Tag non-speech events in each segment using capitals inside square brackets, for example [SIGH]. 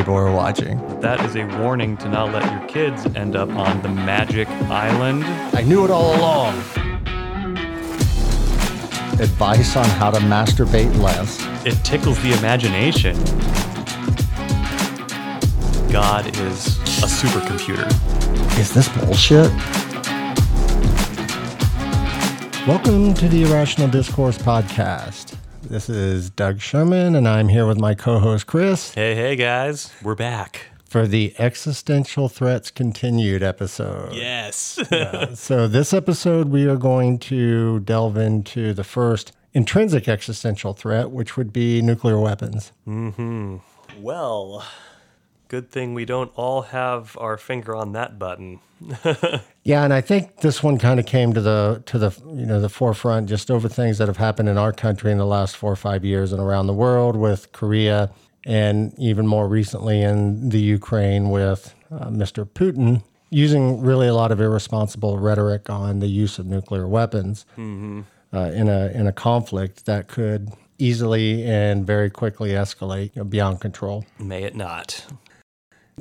people are watching. That is a warning to not let your kids end up on the magic island. I knew it all along. Advice on how to masturbate less. It tickles the imagination. God is a supercomputer. Is this bullshit? Welcome to the Irrational Discourse Podcast. This is Doug Sherman, and I'm here with my co host Chris Hey, hey, guys, we're back. for the Existential Threats Continued episode. Yes. [LAUGHS] So, this episode, we are going to delve into the first intrinsic existential threat, which would be nuclear weapons. Mm-hmm. Well, good thing we don't all have our finger on that button. [LAUGHS] Yeah, and I think this one kind of came to the to the you know the forefront just over things that have happened in our country in the last four or five years and around the world with Korea, and even more recently in the Ukraine with uh, Mr. Putin using really a lot of irresponsible rhetoric on the use of nuclear weapons uh, in a in a conflict that could easily and very quickly escalate you know, beyond control. May it not.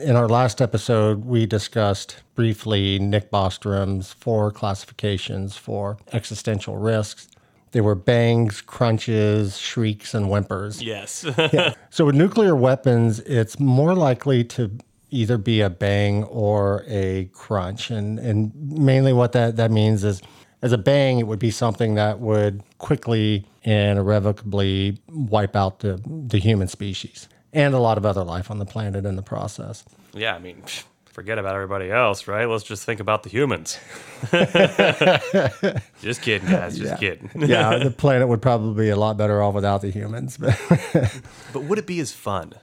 In our last episode, we discussed briefly Nick Bostrom's four classifications for existential risks. They were bangs, crunches, shrieks, and whimpers. Yes. [LAUGHS] So with nuclear weapons, it's more likely to either be a bang or a crunch. And and mainly what that, that means is as a bang, it would be something that would quickly and irrevocably wipe out the, the human species and a lot of other life on the planet in the process. yeah, I mean, forget about everybody else, right? Let's just think about the humans. [LAUGHS] just kidding, guys. Just kidding. yeah, the [LAUGHS] planet would probably be a lot better off without the humans. But But would it be as fun?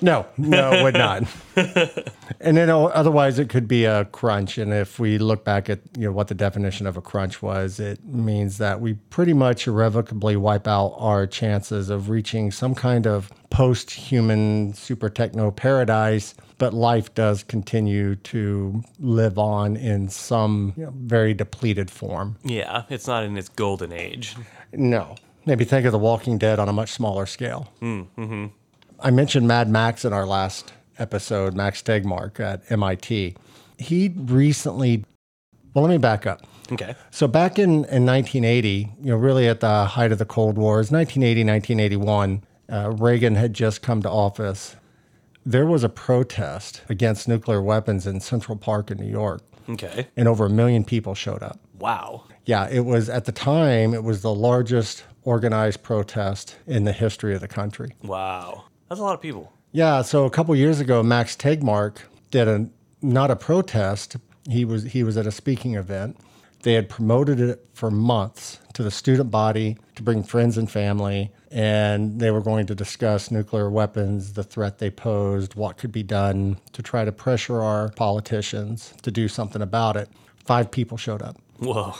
No, no, it would not. [LAUGHS] and then otherwise, it could be a crunch. And if we look back at you know what the definition of a crunch was, it means that we pretty much irrevocably wipe out our chances of reaching some kind of post-human super techno paradise. But life does continue to live on in some you know, very depleted form. Yeah, it's not in its golden age. No. Maybe think of The Walking Dead on a much smaller scale. Mm, mm-hmm. I mentioned Mad Max in our last episode, Max Tegmark at MIT. He recently, well, let me back up. Okay. So back in, in 1980, you know, really at the height of the Cold Wars, 1980, 1981, uh, Reagan had just come to office. There was a protest against nuclear weapons in Central Park in New York, Okay. and over a million people showed up. Wow. Yeah, it was at the time, it was the largest organized protest in the history of the country. Wow. That's a lot of people. Yeah, so a couple years ago, Max Tegmark did a not a protest. He was he was at a speaking event. They had promoted it for months to the student body to bring friends and family, and they were going to discuss nuclear weapons, the threat they posed, what could be done to try to pressure our politicians to do something about it. Five people showed up. Whoa.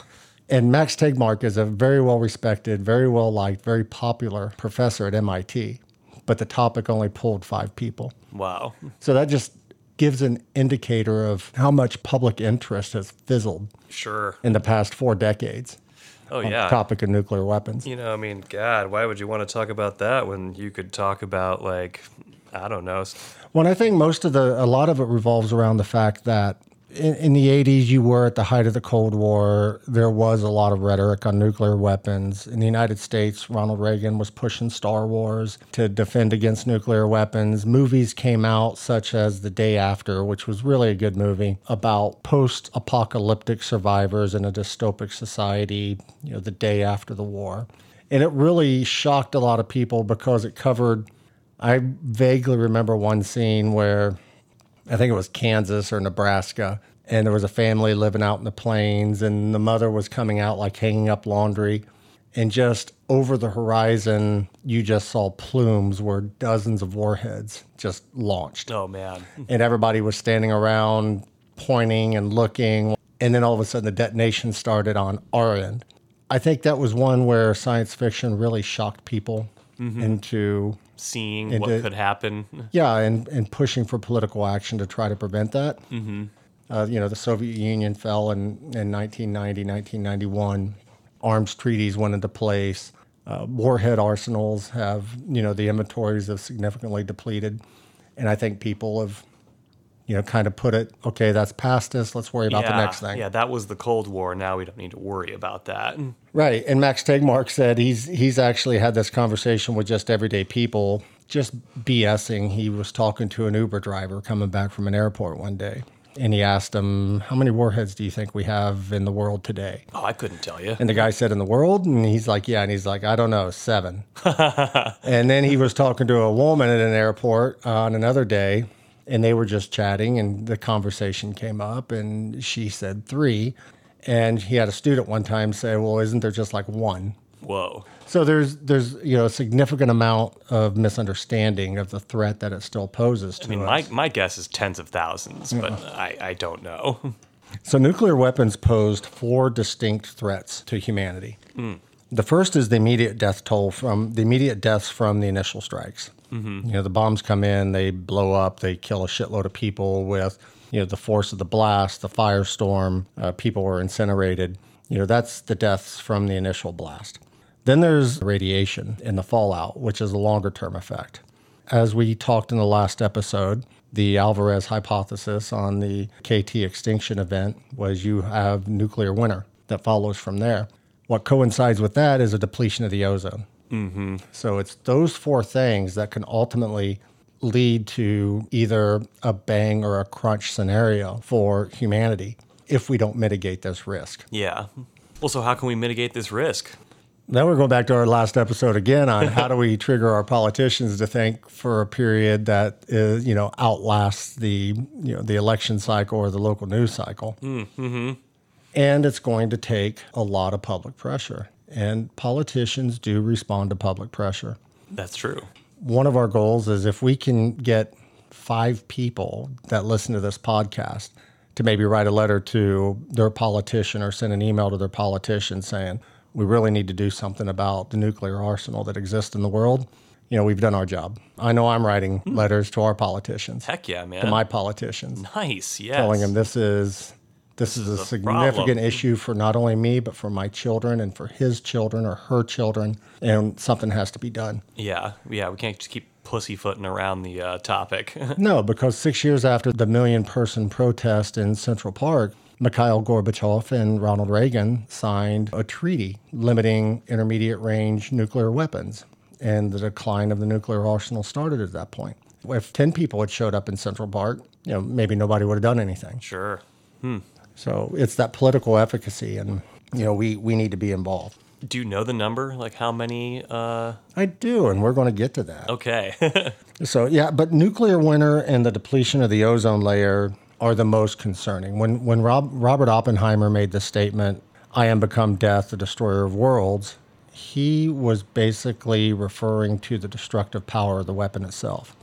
And Max Tegmark is a very well respected, very well liked, very popular professor at MIT, but the topic only pulled five people. Wow. So that just gives an indicator of how much public interest has fizzled Sure. in the past four decades Oh, on the yeah. topic of nuclear weapons. You know, I mean, God, why would you want to talk about that when you could talk about, like, I don't know. Well, I think most of the, a lot of it revolves around the fact that in, in the 80s, you were at the height of the Cold War. There was a lot of rhetoric on nuclear weapons. In the United States, Ronald Reagan was pushing Star Wars to defend against nuclear weapons. Movies came out, such as The Day After, which was really a good movie, about post apocalyptic survivors in a dystopic society, you know, the day after the war. And it really shocked a lot of people because it covered I vaguely remember one scene where I think it was Kansas or Nebraska, and there was a family living out in the plains, and the mother was coming out like hanging up laundry. And just over the horizon, you just saw plumes where dozens of warheads just launched. Oh, man. [LAUGHS] And everybody was standing around pointing and looking. And then all of a sudden, the detonation started on our end. I think that was one where science fiction really shocked people mm-hmm. into Seeing what it- could happen. yeah, and, and pushing for political action to try to prevent that. Mm-hmm. Uh, you know, the Soviet Union fell in, in 1990, 1991. Arms treaties went into place. Uh, warhead arsenals have, you know, the inventories have significantly depleted. And I think people have, you know, kind of put it, okay, that's past us. Let's worry about yeah, the next thing. Yeah, that was the Cold War. Now we don't need to worry about that. Right. And Max Tegmark said he's he's actually had this conversation with just everyday people, just BSing. He was talking to an Uber driver coming back from an airport one day. And he asked him, How many warheads do you think we have in the world today? Oh, I couldn't tell you. And the guy said, In the world? And he's like, Yeah. And he's like, I don't know, seven. [LAUGHS] and then he was talking to a woman at an airport on another day, and they were just chatting, and the conversation came up, and she said three. And he had a student one time say, Well, isn't there just like one? Whoa. So there's there's you know a significant amount of misunderstanding of the threat that it still poses to I mean, us. my, my guess is tens of thousands, but I, I don't know. [LAUGHS] So nuclear weapons posed four distinct threats to humanity. Hmm. The first is the immediate death toll from the immediate deaths from the initial strikes. You know, the bombs come in, they blow up, they kill a shitload of people with you know the force of the blast, the firestorm. Uh, people were incinerated. You know, that's the deaths from the initial blast. Then there's radiation and the fallout, which is a longer term effect. As we talked in the last episode, the Alvarez hypothesis on the KT extinction event was you have nuclear winter that follows from there. What coincides with that is a depletion of the ozone. Mm-hmm. So it's those four things that can ultimately lead to either a bang or a crunch scenario for humanity if we don't mitigate this risk. yeah. Well, so how can we mitigate this risk? Now we're going back to our last episode again on how do we [LAUGHS] trigger our politicians to think for a period that is, you know, outlasts the, you know, the election cycle or the local news cycle. Mm-hmm. And it's going to take a lot of public pressure. And politicians do respond to public pressure. That's true. One of our goals is if we can get five people that listen to this podcast to maybe write a letter to their politician or send an email to their politician saying, we really need to do something about the nuclear arsenal that exists in the world. You know, we've done our job. I know I'm writing hmm. letters to our politicians, Heck yeah, man. to my politicians, nice. Yes. telling them this is this is a significant problem. issue for not only me but for my children and for his children or her children, and something has to be done. Yeah. Yeah. We can't just keep pussyfooting around the uh, topic. [LAUGHS] No, because six years after the million person protest in Central Park, Mikhail Gorbachev and Ronald Reagan signed a treaty limiting intermediate range nuclear weapons. And the decline of the nuclear arsenal started at that point. If 10 people had showed up in Central Park, you know, maybe nobody would have done anything. sure. So it's that political efficacy, and, you know, we, we need to be involved. Do you know the number? Like how many? Uh, I do, and we're going to get to that. okay. [LAUGHS] So yeah, but nuclear winter and the depletion of the ozone layer are the most concerning. When when Rob, Robert Oppenheimer made the statement, "I am become death, the destroyer of worlds," he was basically referring to the destructive power of the weapon itself.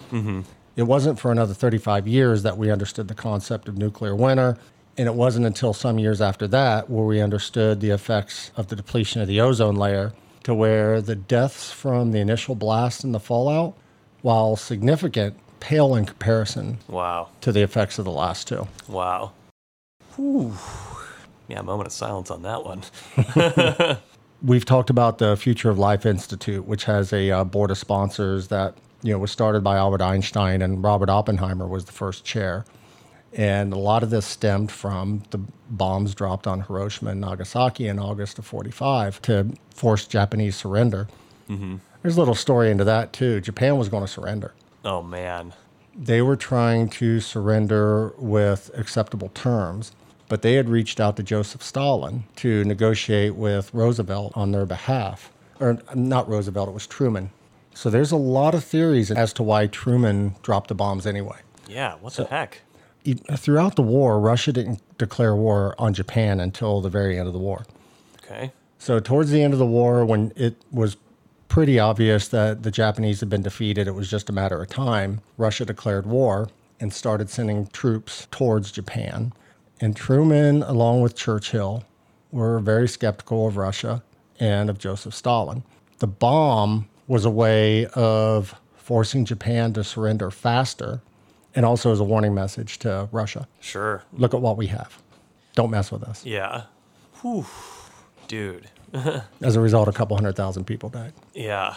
It wasn't for another 35 years that we understood the concept of nuclear winter. And it wasn't until some years after that where we understood the effects of the depletion of the ozone layer to where the deaths from the initial blast and the fallout, while significant, pale in comparison wow. to the effects of the last two. Wow. Whew. Yeah, a moment of silence on that one. [LAUGHS] We've talked about the Future of Life Institute, which has a uh, board of sponsors that you know was started by Albert Einstein and Robert Oppenheimer was the first chair. And a lot of this stemmed from the bombs dropped on Hiroshima and Nagasaki in August of 45 to force Japanese surrender. Mm-hmm. There's a little story into that too. Japan was going to surrender. Oh man. They were trying to surrender with acceptable terms, but they had reached out to Joseph Stalin to negotiate with Roosevelt on their behalf. Or not Roosevelt, it was Truman. So there's a lot of theories as to why Truman dropped the bombs anyway. Yeah. What the heck? Throughout the war, Russia didn't declare war on Japan until the very end of the war. Okay. So towards the end of the war, when it was pretty obvious that the Japanese had been defeated, it was just a matter of time. Russia declared war and started sending troops towards Japan. And Truman, along with Churchill, were very skeptical of Russia and of Joseph Stalin. The bomb was a way of forcing Japan to surrender faster and also as a warning message to Russia. Sure. Look at what we have. Don't mess with us. Yeah. Whew. Dude. [LAUGHS] As a result, a couple hundred thousand people died. Yeah.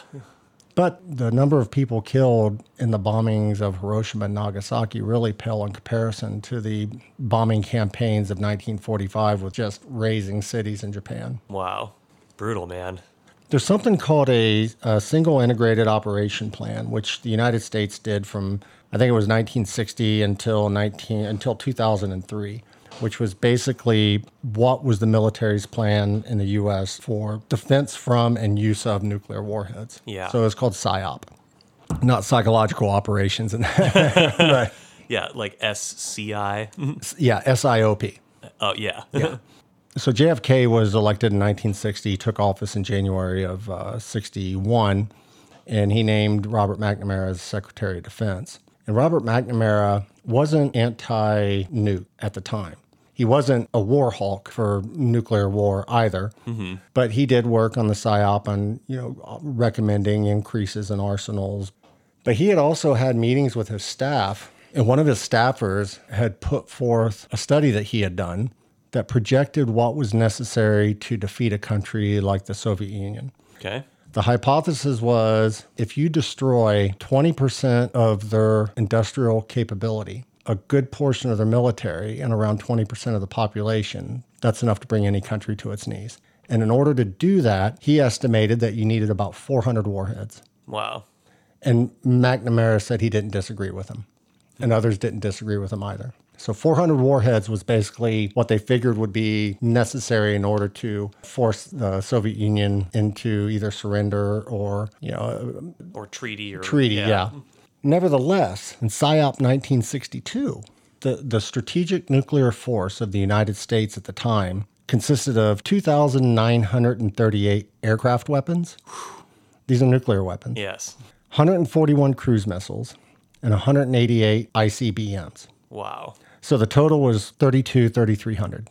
But the number of people killed in the bombings of Hiroshima and Nagasaki really pale in comparison to the bombing campaigns of 1945 with just razing cities in Japan. Wow. Brutal, man. There's something called a, a, single integrated operation plan, which the United States did from I think it was 1960 until 19 until 2003, which was basically what was the military's plan in the U.S. for defense from and use of nuclear warheads. Yeah. So it's called SIOP, not psychological operations. [LAUGHS] And. Yeah, like SCI. yeah, SIOP. Oh yeah. yeah. So JFK was elected in 1960, he took office in January of uh, 61, and he named Robert McNamara as Secretary of Defense. And Robert McNamara wasn't anti nuke at the time. He wasn't a war hawk for nuclear war either, mm-hmm. but he did work on the SIOP and you know recommending increases in arsenals. But he had also had meetings with his staff, and one of his staffers had put forth a study that he had done that projected what was necessary to defeat a country like the Soviet Union. Okay. The hypothesis was if you destroy 20% of their industrial capability, a good portion of their military, and around 20% of the population, that's enough to bring any country to its knees. And in order to do that, he estimated that you needed about 400 warheads. Wow. And McNamara said he didn't disagree with him, and others didn't disagree with him either. So 400 warheads was basically what they figured would be necessary in order to force the Soviet Union into either surrender or, you know, or treaty or treaty, yeah. yeah. Nevertheless, in SIOP 1962, the, the strategic nuclear force of the United States at the time consisted of 2,938 aircraft weapons. These are nuclear weapons. Yes. 141 cruise missiles and 188 ICBMs. Wow. So the total was 32, 3,300.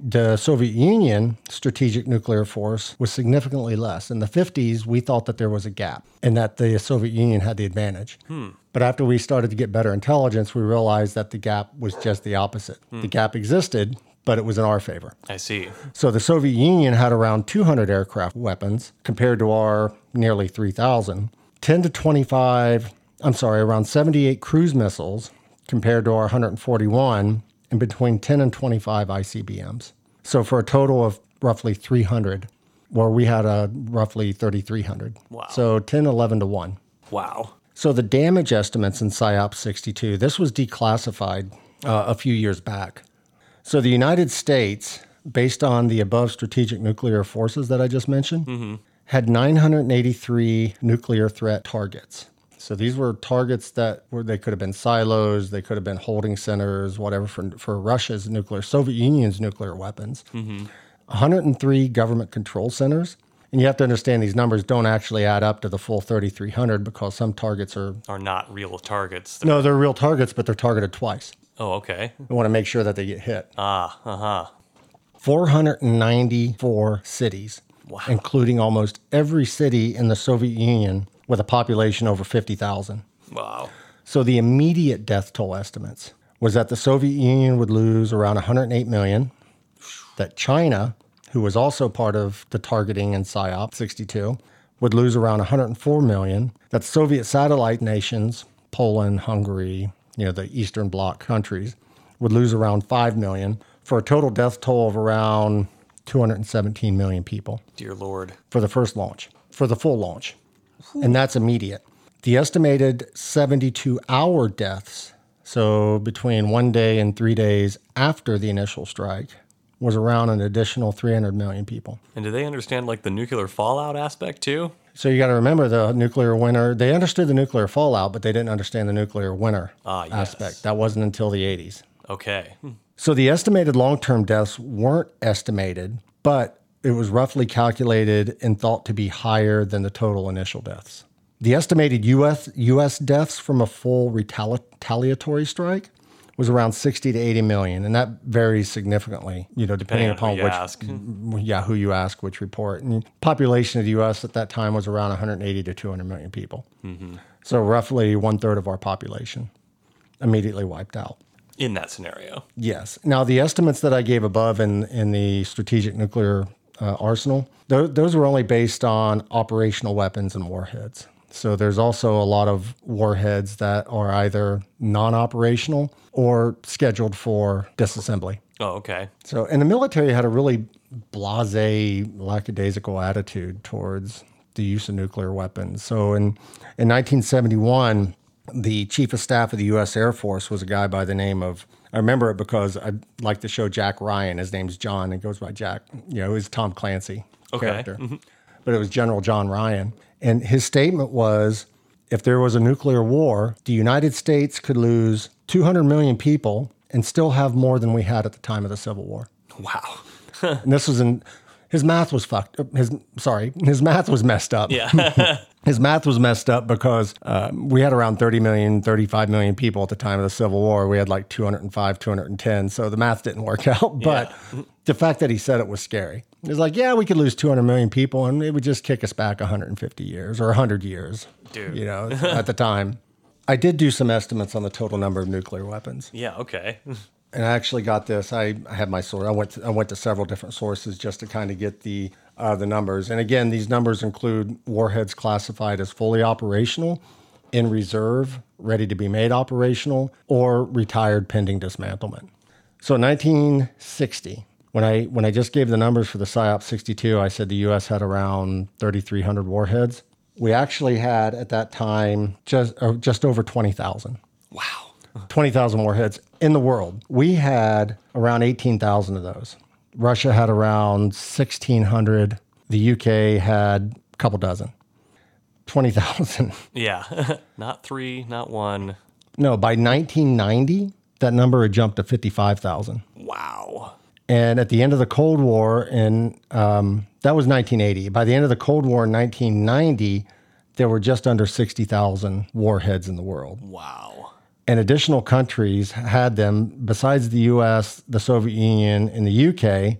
The Soviet Union strategic nuclear force was significantly less. In the 50s, we thought that there was a gap and that the Soviet Union had the advantage. Hmm. But after we started to get better intelligence, we realized that the gap was just the opposite. Hmm. The gap existed, but it was in our favor. I see. So the Soviet Union had around 200 aircraft weapons compared to our nearly 3,000. 10 to 25, I'm sorry, around 78 cruise missiles compared to our 141 and between 10 and 25 ICBMs. So for a total of roughly 300, where we had a roughly 3,300. Wow. So 10, 11 to 1. Wow. So the damage estimates in SIOP 62, this was declassified uh, a few years back. So the United States, based on the above strategic nuclear forces that I just mentioned, mm-hmm. had 983 nuclear threat targets. So these were targets that were they could have been silos, they could have been holding centers, whatever for for Russia's nuclear, Soviet Union's nuclear weapons. Mm-hmm. 103 government control centers. And you have to understand these numbers don't actually add up to the full 3,300 because some targets are are not real targets. They're... No, they're real targets, but they're targeted twice. Oh, okay. We want to make sure that they get hit. Ah, uh huh. 494 cities, wow. including almost every city in the Soviet Union with a population over 50,000. Wow. So the immediate death toll estimates was that the Soviet Union would lose around 108 million, that China, who was also part of the targeting in SIOP 62, would lose around 104 million, that Soviet satellite nations, Poland, Hungary, you know, the Eastern Bloc countries, would lose around 5 million for a total death toll of around 217 million people. Dear Lord. For the first launch, for the full launch and that's immediate. The estimated 72 hour deaths, so between one day and three days after the initial strike, was around an additional 300 million people. And do they understand like the nuclear fallout aspect too? So you got to remember the nuclear winter. They understood the nuclear fallout, but they didn't understand the nuclear winter ah, yes. aspect. That wasn't until the 80s. Okay. So the estimated long term deaths weren't estimated, but it was roughly calculated and thought to be higher than the total initial deaths. The estimated US, US deaths from a full retaliatory strike was around 60 to 80 million, and that varies significantly, you know, depending, depending upon which, yeah, who you ask, which report. And population of the U.S. at that time was around 180 to 200 million people. Mm-hmm. So roughly one third of our population immediately wiped out. In that scenario, yes. Now the estimates that I gave above in in the strategic nuclear uh, arsenal. Th- those were only based on operational weapons and warheads. So there's also a lot of warheads that are either non-operational or scheduled for disassembly. Oh, okay. So, and the military had a really blase, lackadaisical attitude towards the use of nuclear weapons. So, in in 1971, the chief of staff of the U.S. Air Force was a guy by the name of. I remember it because I like the show Jack Ryan. His name's John. and goes by Jack. You know, he's Tom Clancy Okay. character, mm-hmm. but it was General John Ryan, and his statement was. If there was a nuclear war, the United States could lose 200 million people and still have more than we had at the time of the Civil War. Wow. [LAUGHS] And this was in his math was fucked. His sorry, his math was messed up. Yeah. [LAUGHS] His math was messed up because uh, we had around 30 million, 35 million people at the time of the Civil War. We had like 205, 210. So the math didn't work [LAUGHS] out. But the fact that he said it was scary. He was like, yeah, we could lose 200 million people and it would just kick us back 150 years or 100 years. Dude. You know, [LAUGHS] at the time. I did do some estimates on the total number of nuclear weapons yeah. Okay. And I actually got this. I, I have my source. I went to, I went to several different sources just to kind of get the uh, the numbers. And again, these numbers include warheads classified as fully operational, in reserve, ready to be made operational, or retired pending dismantlement. So, 1960, when I when I just gave the numbers for the SIOP 62, I said the U.S. had around 3,300 warheads. We actually had at that time just uh, just over 20,000. Wow. 20,000 warheads in the world. We had around 18,000 of those. Russia had around 1,600. The UK had a couple dozen. 20,000. [LAUGHS] Yeah. [LAUGHS] not three, not one. No, by 1990, that number had jumped to 55,000. Wow. And at the end of the Cold War, and um, that was 1980. By the end of the Cold War in 1990, there were just under 60,000 warheads in the world. Wow. And additional countries had them besides the US, the Soviet Union, and the UK.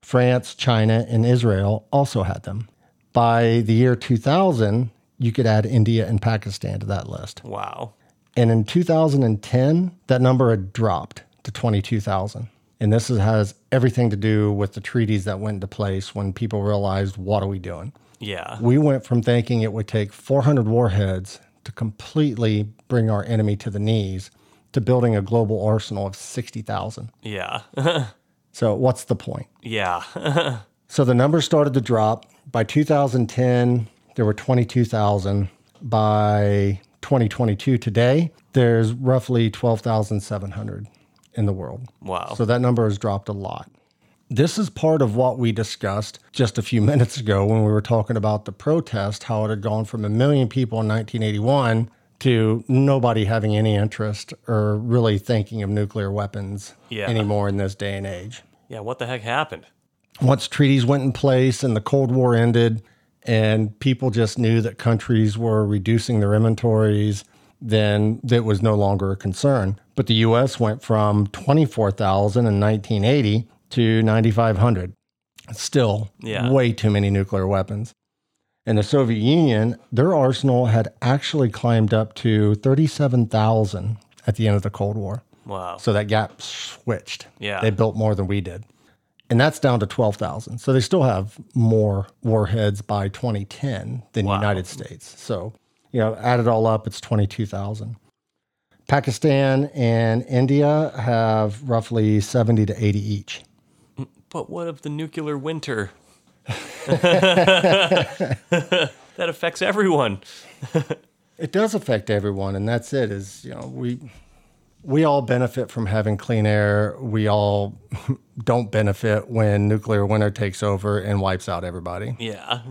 France, China, and Israel also had them. By the year 2000, you could add India and Pakistan to that list. Wow. And in 2010, that number had dropped to 22,000. And this is, has everything to do with the treaties that went into place when people realized, what are we doing? Yeah. We went from thinking it would take 400 warheads to completely bring our enemy to the knees to building a global arsenal of 60,000. Yeah. [LAUGHS] So, what's the point? yeah. [LAUGHS] So, the numbers started to drop. By 2010, there were 22,000. By 2022, today, there's roughly 12,700 in the world. wow. So that number has dropped a lot. This is part of what we discussed just a few [LAUGHS] minutes ago when we were talking about the protest, how it had gone from a million people in 1981 to nobody having any interest or really thinking of nuclear weapons Yeah. anymore in this day and age. yeah. What the heck happened? Once treaties went in place and the Cold War ended, and people just knew that countries were reducing their inventories, then that was no longer a concern. But the US went from 24,000 in 1980 to 9,500. Still, Yeah. way too many nuclear weapons. And the Soviet Union, their arsenal had actually climbed up to 37,000 at the end of the Cold War. Wow. So that gap switched. Yeah. They built more than we did. And that's down to 12,000. So they still have more warheads by 2010 than Wow. United States. So, you know, add it all up, it's 22,000. Pakistan and India have roughly 70 to 80 each. But what of the nuclear winter? [LAUGHS] that affects everyone. [LAUGHS] It does affect everyone, and that's it. Is you know we we all benefit from having clean air. We all [LAUGHS] don't benefit when nuclear winter takes over and wipes out everybody. Yeah.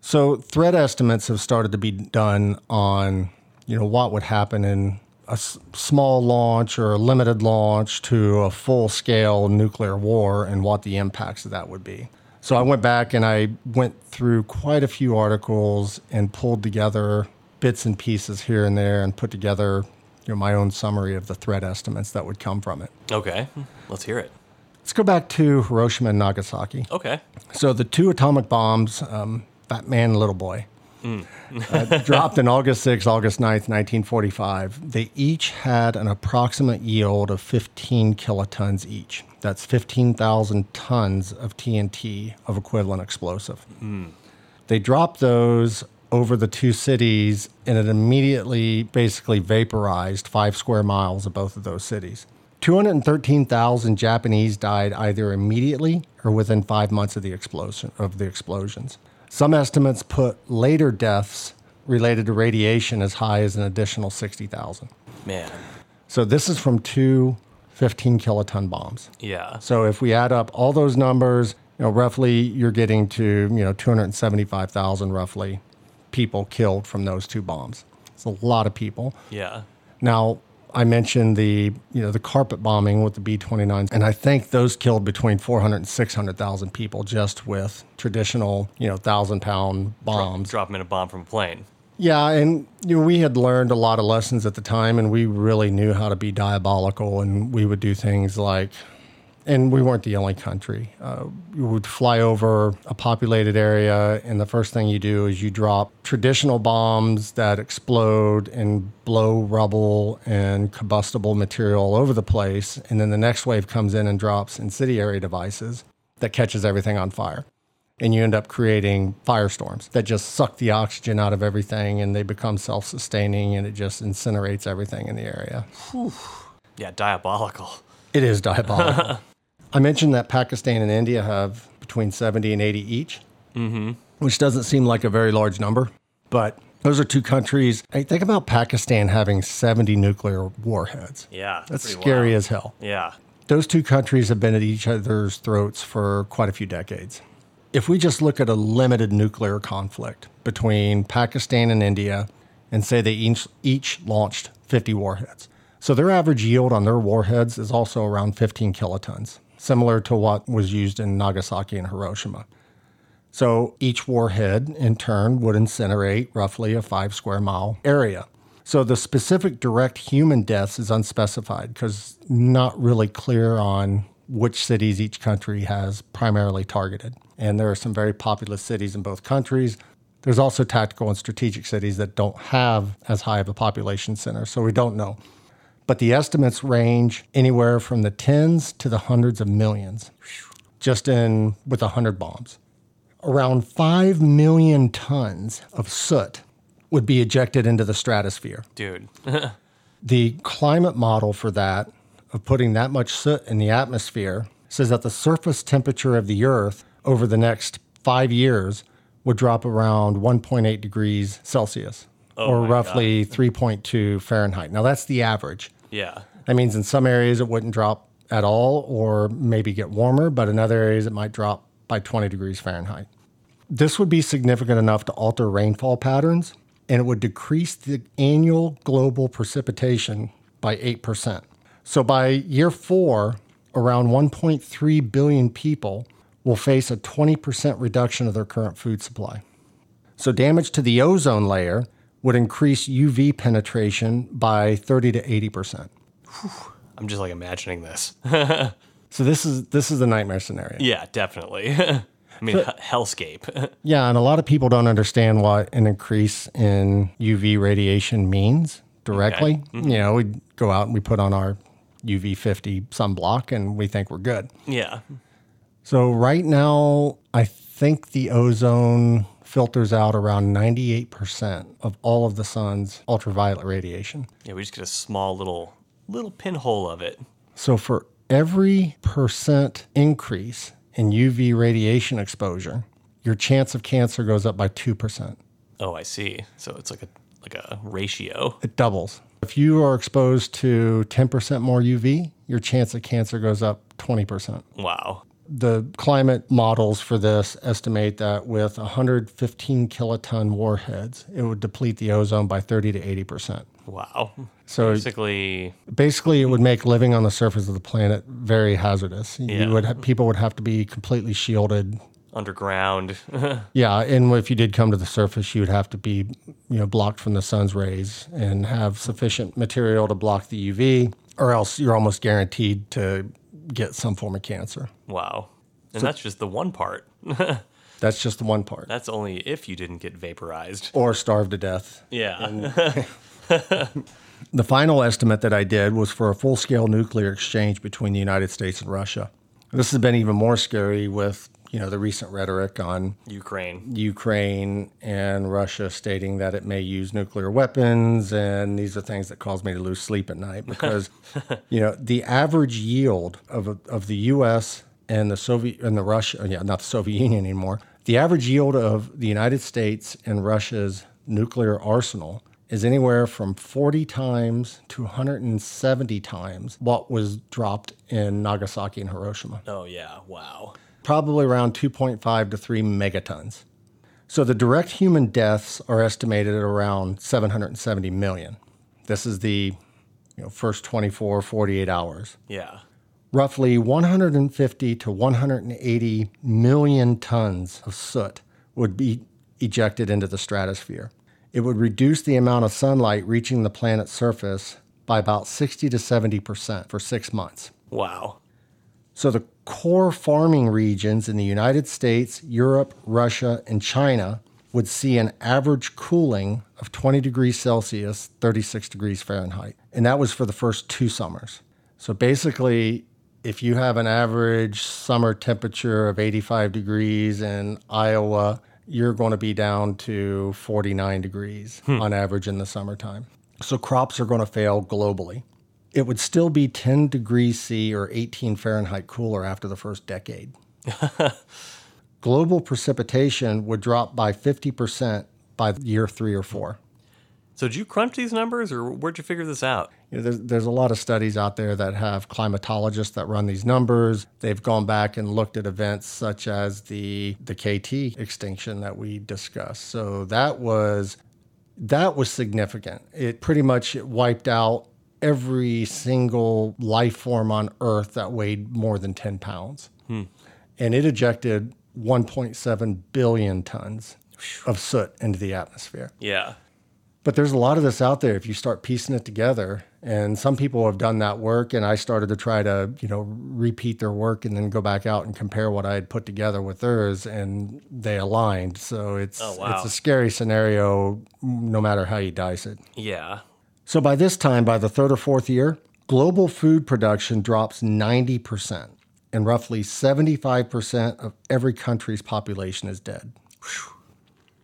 So threat estimates have started to be done on you know what would happen in a s- small launch or a limited launch to a full scale nuclear war and what the impacts of that would be. So I went back and I went through quite a few articles and pulled together bits and pieces here and there and put together you know, my own summary of the threat estimates that would come from it. Okay. Let's hear it. Let's go back to Hiroshima and Nagasaki. Okay. So the two atomic bombs, um, Fat Man and Little Boy, uh, dropped in August 6, August 9th, 1945. They each had an approximate yield of 15 kilotons each. That's 15,000 tons of TNT of equivalent explosive. They dropped those over the two cities, and it immediately basically vaporized five square miles of both of those cities. 213,000 Japanese died either immediately or within five months of the explosion of the explosions. Some estimates put later deaths related to radiation as high as an additional 60,000. Man. So this is from two 15 kiloton bombs. Yeah. So if we add up all those numbers, you know, roughly you're getting to, you know, 275,000 roughly people killed from those two bombs. It's a lot of people. Yeah. Now, I mentioned the, you know, the carpet bombing with the B-29s, and I think those killed between 400 and 600,000 people just with traditional, you know, 1,000-pound bombs. Drop them in a bomb from a plane. Yeah, and you know, we had learned a lot of lessons at the time, and we really knew how to be diabolical, and we would do things like, and we weren't the only country. Uh, you would fly over a populated area, and the first thing you do is you drop traditional bombs that explode and blow rubble and combustible material all over the place, and then the next wave comes in and drops incendiary devices that catches everything on fire and you end up creating firestorms that just suck the oxygen out of everything and they become self-sustaining and it just incinerates everything in the area. Whew. Yeah, diabolical. It is diabolical. [LAUGHS] I mentioned that Pakistan and India have between 70 and 80 each, mm-hmm. which doesn't seem like a very large number, but those are two countries. I think about Pakistan having 70 nuclear warheads. Yeah. That's scary wild. as hell. Yeah. Those two countries have been at each other's throats for quite a few decades. If we just look at a limited nuclear conflict between Pakistan and India and say they each, each launched 50 warheads. So their average yield on their warheads is also around 15 kilotons, similar to what was used in Nagasaki and Hiroshima. So each warhead, in turn, would incinerate roughly a five square mile area. So the specific direct human deaths is unspecified because not really clear on which cities each country has primarily targeted. And there are some very populous cities in both countries. There's also tactical and strategic cities that don't have as high of a population center, so we don't know. But the estimates range anywhere from the tens to the hundreds of millions, just in with 100 bombs. Around 5 million tons of soot would be ejected into the stratosphere. Dude. [LAUGHS] The climate model for that, of putting that much soot in the atmosphere, says that the surface temperature of the Earth over the next five years would drop around 1.8 degrees Celsius, Oh or my roughly 3.2 Fahrenheit. Now, that's the average. yeah. That means in some areas it wouldn't drop at all, or maybe get warmer, but in other areas it might drop by 20 degrees Fahrenheit. This would be significant enough to alter rainfall patterns, and it would decrease the annual global precipitation by 8%. So by year four, around 1.3 billion people will face a 20% reduction of their current food supply. So damage to the ozone layer would increase UV penetration by 30 to 80%. I'm just like imagining this. [LAUGHS] So this is this is the nightmare scenario. yeah, definitely. [LAUGHS] I mean, hellscape. [LAUGHS] Yeah, and a lot of people don't understand what an increase in UV radiation means directly. You mm-hmm. know, we go out and we put on our UV 50 sunblock and we think we're good. yeah. So right now, I think the ozone filters out around 98% of all of the sun's ultraviolet radiation. Yeah, we just get a small little little pinhole of it. So for every percent increase in UV radiation exposure, your chance of cancer goes up by 2%. Oh, I see. So it's like a like a ratio. It doubles. If you are exposed to 10% more UV, your chance of cancer goes up 20%. Wow. The climate models for this estimate that with 115 kiloton warheads, it would deplete the ozone by 30 to 80%. Wow. So Basically, basically, it would make living on the surface of the planet very hazardous. Yeah. You would people would have to be completely shielded. underground. [LAUGHS] Yeah, and if you did come to the surface, you would have to be, you know, blocked from the sun's rays and have sufficient material to block the UV, or else you're almost guaranteed to get some form of cancer. wow. And that's just the one part. [LAUGHS] That's just the one part. That's only if you didn't get vaporized. Or starved to death. Yeah. [LAUGHS] [LAUGHS] The final estimate that I did was for a full scale nuclear exchange between the United States and Russia. This has been even more scary with you know the recent rhetoric on Ukraine. Ukraine and Russia stating that it may use nuclear weapons, and these are things that cause me to lose sleep at night [LAUGHS] because you know the average yield of of the U.S. and the Soviet and the Russia, yeah, not the Soviet Union anymore. The average yield of the United States and Russia's nuclear arsenal is anywhere from 40 times to 170 times what was dropped in Nagasaki and Hiroshima Oh yeah. Wow. Probably around 2.5 to 3 megatons. So the direct human deaths are estimated at around 770 million. This is the you know, first 24, 48 hours. Yeah. Roughly 150 to 180 million tons of soot would be ejected into the stratosphere. It would reduce the amount of sunlight reaching the planet's surface by about 60 to 70% for six months. Wow. So the core farming regions in the United States, Europe, Russia, and China would see an average cooling of 20 degrees Celsius, 36 degrees Fahrenheit. And that was for the first two summers. So basically, if you have an average summer temperature of 85 degrees in Iowa, you're going to be down to 49 degrees hmm. on average in the summertime. So crops are going to fail globally it would still be 10 degrees C or 18 Fahrenheit cooler after the first decade. [LAUGHS] Global precipitation would drop by 50% by year three or four. So did you crunch these numbers, or where'd you figure this out? You know, there's, there's a lot of studies out there that have climatologists that run these numbers. They've gone back and looked at events such as the the KT extinction that we discussed. So that was that was significant. It pretty much wiped out every single life form on Earth that weighed more than 10 pounds. Hmm. And it ejected 1.7 billion tons of soot into the atmosphere. Yeah. But there's a lot of this out there if you start piecing it together. And some people have done that work, and I started to try to, you know, repeat their work and then go back out and compare what I had put together with theirs, and they aligned. So it's Oh, wow. it's a scary scenario, no matter how you dice it. Yeah. So by this time, by the third or fourth year, global food production drops 90%, and roughly 75% of every country's population is dead.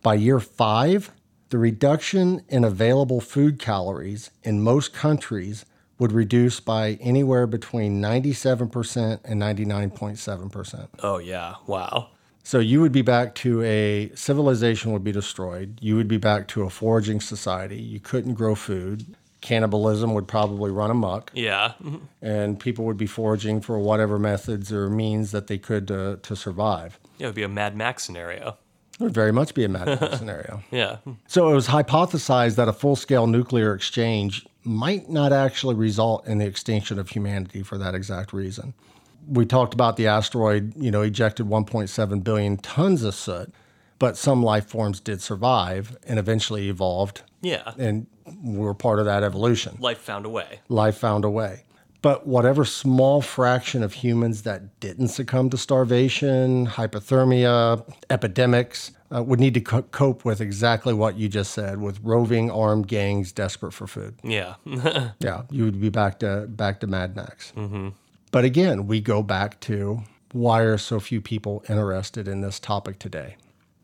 By year five, the reduction in available food calories in most countries would reduce by anywhere between 97% and 99.7%. Oh yeah. Wow. So you would be back to a civilization would be destroyed. You would be back to a foraging society. You couldn't grow food. Cannibalism would probably run amok, Yeah. Mhm. and people would be foraging for whatever methods or means that they could uh, to survive. Yeah, it would be a Mad Max scenario. It would very much be a Mad Max [LAUGHS] scenario. Yeah. So it was hypothesized that a full-scale nuclear exchange might not actually result in the extinction of humanity for that exact reason. We talked about the asteroid, you know, ejected 1.7 billion tons of soot, but some life forms did survive and eventually evolved, Yeah. and were part of that evolution. Life found a way. Life found a way. But whatever small fraction of humans that didn't succumb to starvation, hypothermia, epidemics, uh, would need to co- cope with exactly what you just said, with roving armed gangs desperate for food. Yeah. [LAUGHS] Yeah, you would be back to back to Mad Max. Mm-hmm. But again, we go back to why are so few people interested in this topic today?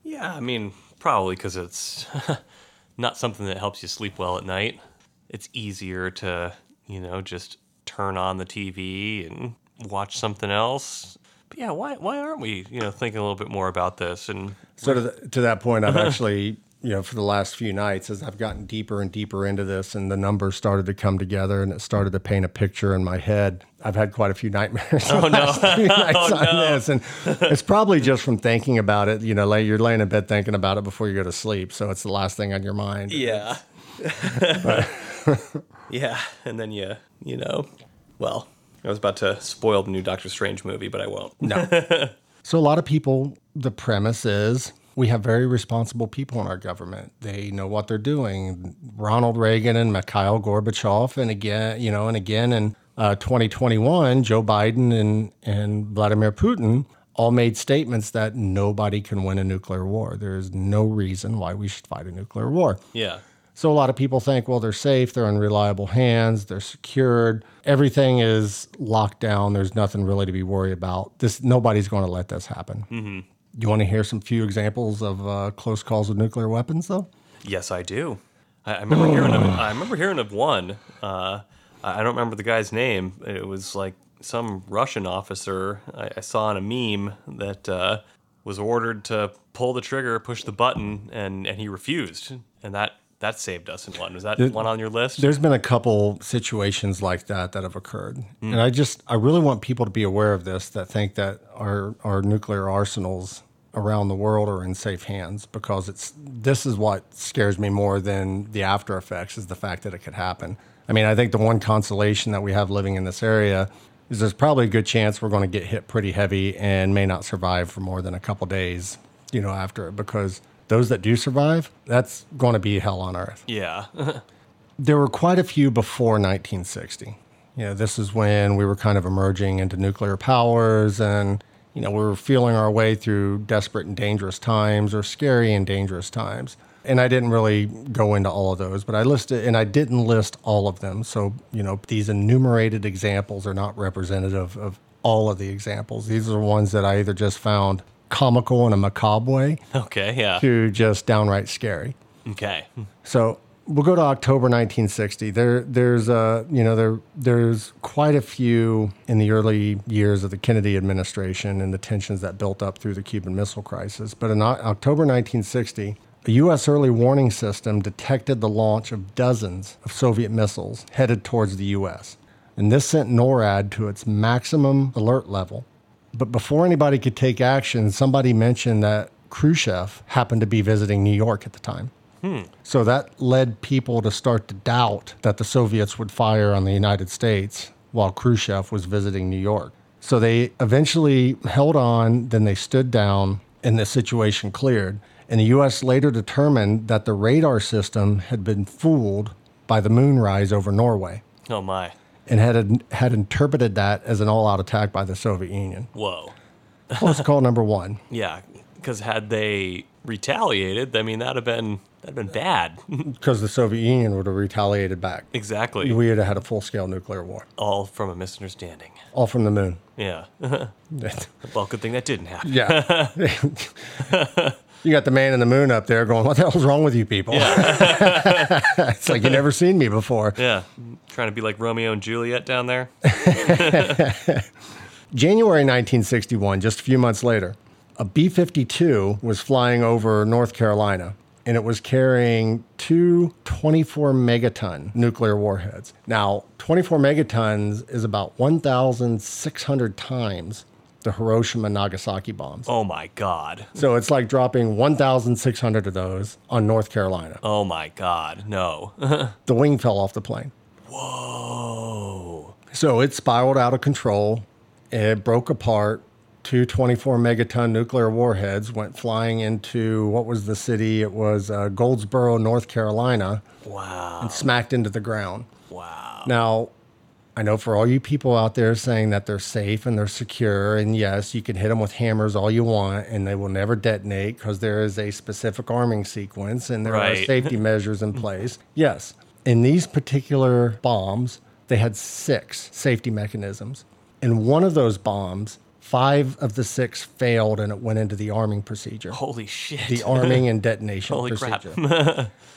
Yeah. I mean, probably because it's [LAUGHS] not something that helps you sleep well at night. It's easier to, you know, just turn on the TV and watch something else. But yeah, why why aren't we, you know, thinking a little bit more about this? And So to, th- to that point, I've [LAUGHS] actually, you know, for the last few nights, as I've gotten deeper and deeper into this, and the numbers started to come together, and it started to paint a picture in my head. I've had quite a few nightmares. [LAUGHS] Oh no. [LAUGHS] nights oh, on this, and it's probably just from thinking about it. You know, like you're laying in bed thinking about it before you go to sleep, so it's the last thing on your mind. yeah. [LAUGHS] yeah, and then you, you know, well, I was about to spoil the new Doctor Strange movie, but I won't. No. so a lot of people, the premise is we have very responsible people in our government. They know what they're doing. Ronald Reagan and Mikhail Gorbachev, and again, you know, and again in uh, 2021, Joe Biden and and Vladimir Putin all made statements that nobody can win a nuclear war. There is no reason why we should fight a nuclear war. Yeah. So a lot of people think, well, they're safe, they're in reliable hands, they're secured, everything is locked down. There's nothing really to be worried about. This nobody's going to let this happen. Mm-hmm. You want to hear some few examples of uh, close calls with nuclear weapons, though? Yes, I do. I, I remember hearing of. [SIGHS] I remember hearing of one. Uh, I don't remember the guy's name. It was like some Russian officer I, I saw in a meme that uh, was ordered to pull the trigger, push the button, and and he refused, and that that saved us in one. Was that one on your list? There's been a couple situations like that that have occurred. And I just, I really want people to be aware of this that think that our, our nuclear arsenals around the world are in safe hands because it's, this is what scares me more than the after effects is the fact that it could happen. I mean, I think the one consolation that we have living in this area is there's probably a good chance we're going to get hit pretty heavy and may not survive for more than a couple days, you know, after it because those that do survive, that's going to be hell on earth yeah. [LAUGHS] there were quite a few before 1960. You know, this is when we were kind of emerging into nuclear powers and, you know, we were feeling our way through desperate and dangerous times or scary and dangerous times. And I didn't really go into all of those, but I listed, and I didn't list all of them. So, you know, these enumerated examples are not representative of all of the examples. These are ones that I either just found comical in a macabre way okay. Yeah. to just downright scary. Okay. So we'll go to October 1960. There, there's a, you know, there, there's quite a few in the early years of the Kennedy administration and the tensions that built up through the Cuban Missile Crisis. But in October 1960, a U.S. early warning system detected the launch of dozens of Soviet missiles headed towards the U.S. And this sent NORAD to its maximum alert level. But before anybody could take action, somebody mentioned that Khrushchev happened to be visiting New York at the time. Hmm. So that led people to start to doubt that the Soviets would fire on the United States while Khrushchev was visiting New York. So they eventually held on, then they stood down, and the situation cleared. And the U.S. later determined that the radar system had been fooled by the moonrise over Norway Oh my. And had, had interpreted that as an all out attack by the Soviet Union. Whoa. Close call number one. [LAUGHS] Yeah. Because had they retaliated, I mean, that'd have been that'd have been bad. [LAUGHS] Because the Soviet Union would have retaliated back. exactly. We would have had a full scale nuclear war, All from a misunderstanding. all from the moon. Yeah. [LAUGHS] well, good thing that didn't happen. Yeah. You got the man in the moon up there going, What the hell's wrong with you people? [LAUGHS] it's like you never seen me before. Yeah. Trying to be like Romeo and Juliet down there. [LAUGHS] January 1961, just a few months later, a B 52 was flying over North Carolina and it was carrying two 24 megaton nuclear warheads. Now, 24 megatons is about 1,600 times the Hiroshima and Nagasaki bombs. Oh my God. So it's like dropping 1,600 of those on North Carolina. Oh my God. No. [LAUGHS] The wing fell off the plane. Whoa. So it spiraled out of control. It broke apart. Two 24 megaton nuclear warheads went flying into what was the city? It was uh, Goldsboro, North Carolina, Wow. and smacked into the ground. Wow. Now, I know for all you people out there saying that they're safe and they're secure, and yes, you can hit them with hammers all you want, and they will never detonate because there is a specific arming sequence and there are safety [LAUGHS] measures in place. Yes, in these particular bombs, they had six safety mechanisms. In one of those bombs, five of the six failed and it went into the arming procedure Holy shit. the arming and detonation [LAUGHS] Holy crap.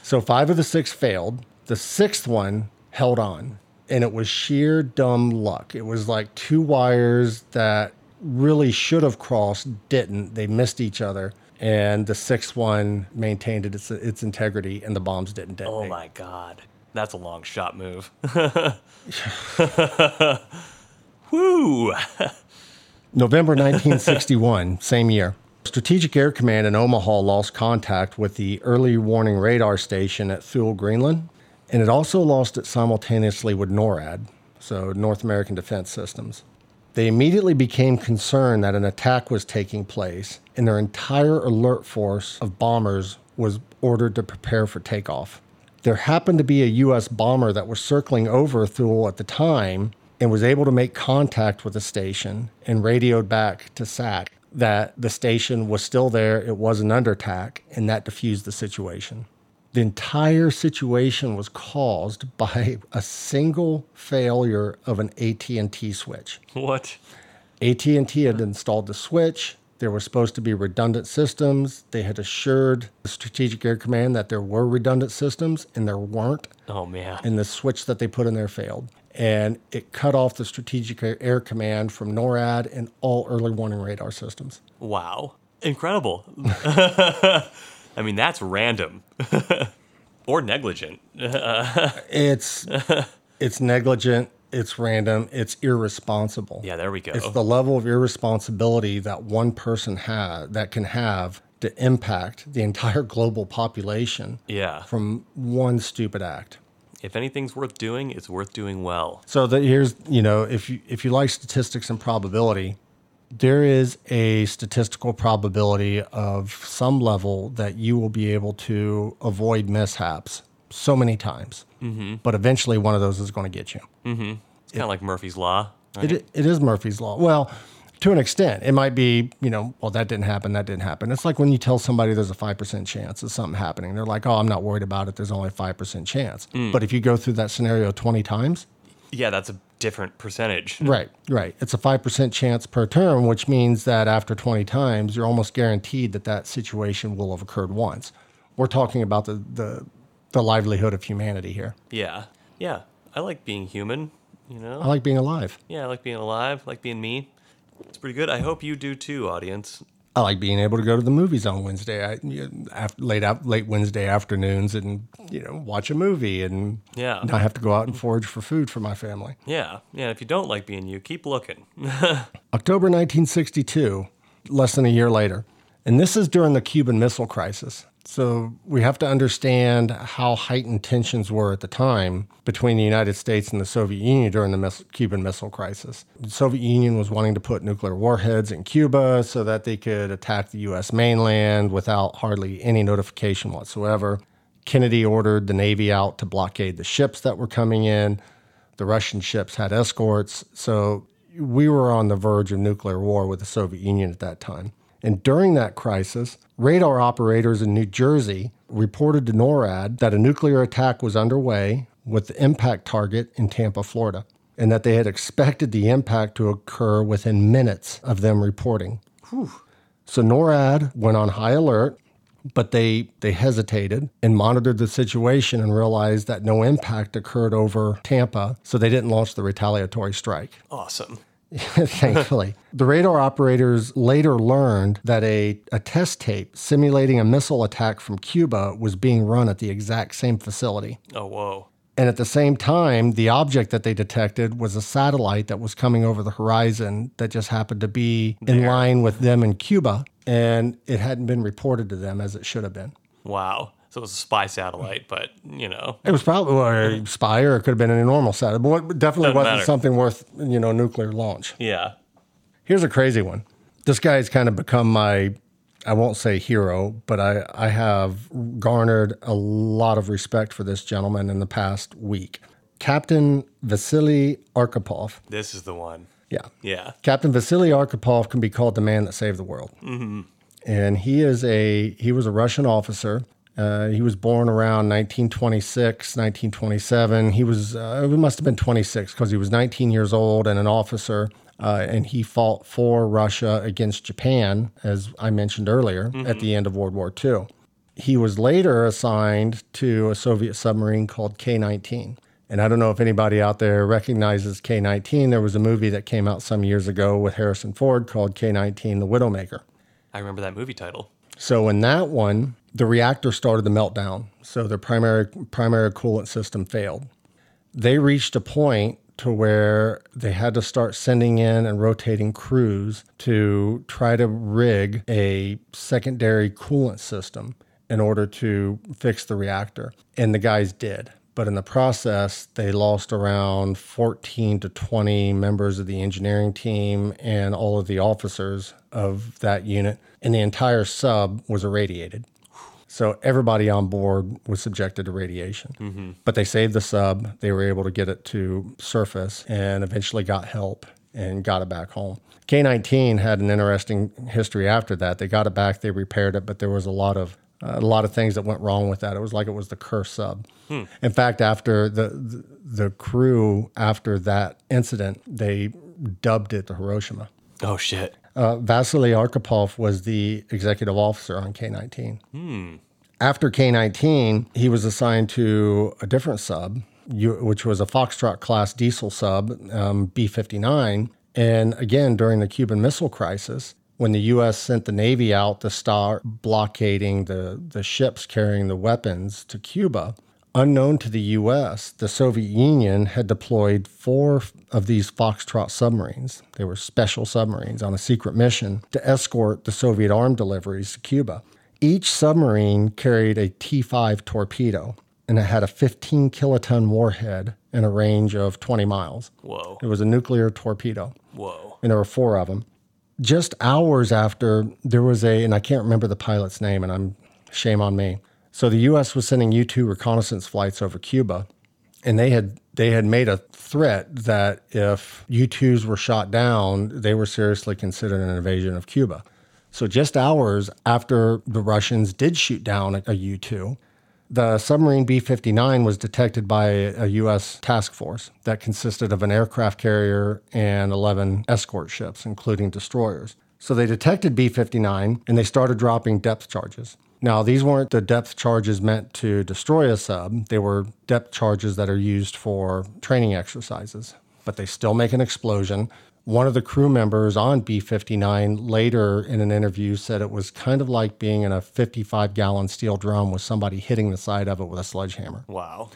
so five of the six failed. The sixth one held on, and it was sheer dumb luck. It was like two wires that really should have crossed, didn't. They missed each other, and the sixth one maintained its its integrity, and the bombs didn't detonate. oh my God. That's a long shot move. [LAUGHS] Woo. November [LAUGHS] 1961, same year. Strategic Air Command in Omaha lost contact with the early warning radar station at Thule, Greenland, and it also lost it simultaneously with NORAD, so North American Defense Systems. They immediately became concerned that an attack was taking place, and their entire alert force of bombers was ordered to prepare for takeoff. There happened to be a U.S. bomber that was circling over Thule at the time and was able to make contact with the station and radioed back to SAC that the station was still there, it wasn't under attack, and that diffused the situation. The entire situation was caused [LAUGHS] by a single failure of an AT&T switch. What? AT&T had installed the switch. There were supposed to be redundant systems. They had assured the Strategic Air Command that there were redundant systems, and there weren't. Oh man. And the switch that they put in there failed. And it cut off the Strategic Air- Air Command from NORAD and all early warning radar systems. Wow. Incredible. [LAUGHS] I mean, that's random [LAUGHS] or negligent. [LAUGHS] It's it's negligent, it's random, it's irresponsible. Yeah, there we go. It's the level of irresponsibility that one person has that can have to impact the entire global population yeah. from one stupid act. If anything's worth doing, it's worth doing well. So that here's you know if you if you like statistics and probability, there is a statistical probability of some level that you will be able to avoid mishaps so many times, mm-hmm. but eventually one of those is going to get you. It's kind of like Murphy's Law. Right? It, it is Murphy's law. Well, to an extent, it might be, you know, well, that didn't happen, that didn't happen. It's like when you tell somebody there's a 5% chance of something happening. They're like, oh, I'm not worried about it. There's only a 5% chance. But if you go through that scenario 20 times, yeah, that's a different percentage. right, right. It's a 5% chance per term, which means that after 20 times, you're almost guaranteed that that situation will have occurred once. We're talking about the, the, the livelihood of humanity here. Yeah. Yeah. I like being human, you know? I like being alive. yeah, I like being alive, I like being me. It's pretty good. I hope you do too, audience. I like being able to go to the movies on Wednesday, I, know, late af- late Wednesday afternoons, and you know watch a movie and Yeah. not have to go out and forage for food for my family. Yeah. Yeah. If you don't like being you, keep looking. [LAUGHS] October 1962, less than a year later, and this is during the Cuban Missile Crisis. So we have to understand how heightened tensions were at the time between the United States and the Soviet Union during the Cuban Missile Crisis. The Soviet Union was wanting to put nuclear warheads in Cuba so that they could attack the U.S. mainland without hardly any notification whatsoever. Kennedy ordered the Navy out to blockade the ships that were coming in. The Russian ships had escorts. So we were on the verge of nuclear war with the Soviet Union at that time. And during that crisis, radar operators in New Jersey reported to NORAD that a nuclear attack was underway with the impact target in Tampa, Florida, and that they had expected the impact to occur within minutes of them reporting. So NORAD went on high alert, but they they hesitated and monitored the situation and realized that no impact occurred over Tampa, so they didn't launch the retaliatory strike. awesome. [LAUGHS] Thankfully. the radar operators later learned that a, a test tape simulating a missile attack from Cuba was being run at the exact same facility. Oh, whoa. And at the same time, the object that they detected was a satellite that was coming over the horizon that just happened to be in line with them in Cuba. And it hadn't been reported to them as it should have been. Wow. So it was a spy satellite, but, you know, It was probably a spy or it could have been a normal satellite, but it definitely Doesn't wasn't matter. something worth, you know, nuclear launch. yeah. Here's a crazy one. This guy's kind of become my, I won't say hero, but I, I have garnered a lot of respect for this gentleman in the past week. Captain Vasily Arkhipov. This is the one. Yeah. Yeah. Captain Vasily Arkhipov can be called the man that saved the world. Mm-hmm. And he is a he was a Russian officer. Uh, he was born around 1926, 1927. He was uh, it must have been 26 because he was 19 years old and an officer. Uh, and he fought for Russia against Japan, as I mentioned earlier, at the end of World War II. He was later assigned to a Soviet submarine called K 19. And I don't know if anybody out there recognizes K 19. There was a movie that came out some years ago with Harrison Ford called K 19 The Widowmaker. I remember that movie title. So in that one, the reactor started to melt down. So their primary primary coolant system failed. They reached a point to where they had to start sending in and rotating crews to try to rig a secondary coolant system in order to fix the reactor. And the guys did. But in the process, they lost around 14 to 20 members of the engineering team and all of the officers of that unit. And the entire sub was irradiated. So everybody on board was subjected to radiation. But they saved the sub. They were able to get it to surface and eventually got help. and got it back home. K 19 had an interesting history after that. They got it back, they repaired it, but there was a lot of uh, a lot of things that went wrong with that. It was like it was the curse sub. In fact, after the, the the crew after that incident, they dubbed it the Hiroshima. Oh shit. Uh, Vasily Arkhipov was the executive officer on K 19. After K 19, he was assigned to a different sub, which was a Foxtrot class diesel sub, um, B 59. And again, during the Cuban Missile Crisis, when the U.S. sent the Navy out to start blockading the, the ships carrying the weapons to Cuba, unknown to the U.S., the Soviet Union had deployed four of these Foxtrot submarines. They were special submarines on a secret mission to escort the Soviet arm deliveries to Cuba. Each submarine carried a T 5 torpedo and it had a 15 kiloton warhead and a range of 20 miles. Whoa. It was a nuclear torpedo, Whoa. and there were four of them. Just hours after, there was a, and I can't remember the pilot's name, and I'm shame on me. So the U.S. was sending U-2 reconnaissance flights over Cuba, and they had they had made a threat that if U-2s were shot down, they were seriously considered an invasion of Cuba. So just hours after the Russians did shoot down a U-2, the submarine B 59 was detected by a U.S. task force that consisted of an aircraft carrier and 11 escort ships, including destroyers. So they detected B 59 and they started dropping depth charges. Now, these weren't the depth charges meant to destroy a sub, they were depth charges that are used for training exercises, but they still make an explosion. One of the crew members on B 59 later in an interview said it was kind of like being in a 55 gallon steel drum with somebody hitting the side of it with a sledgehammer. Wow.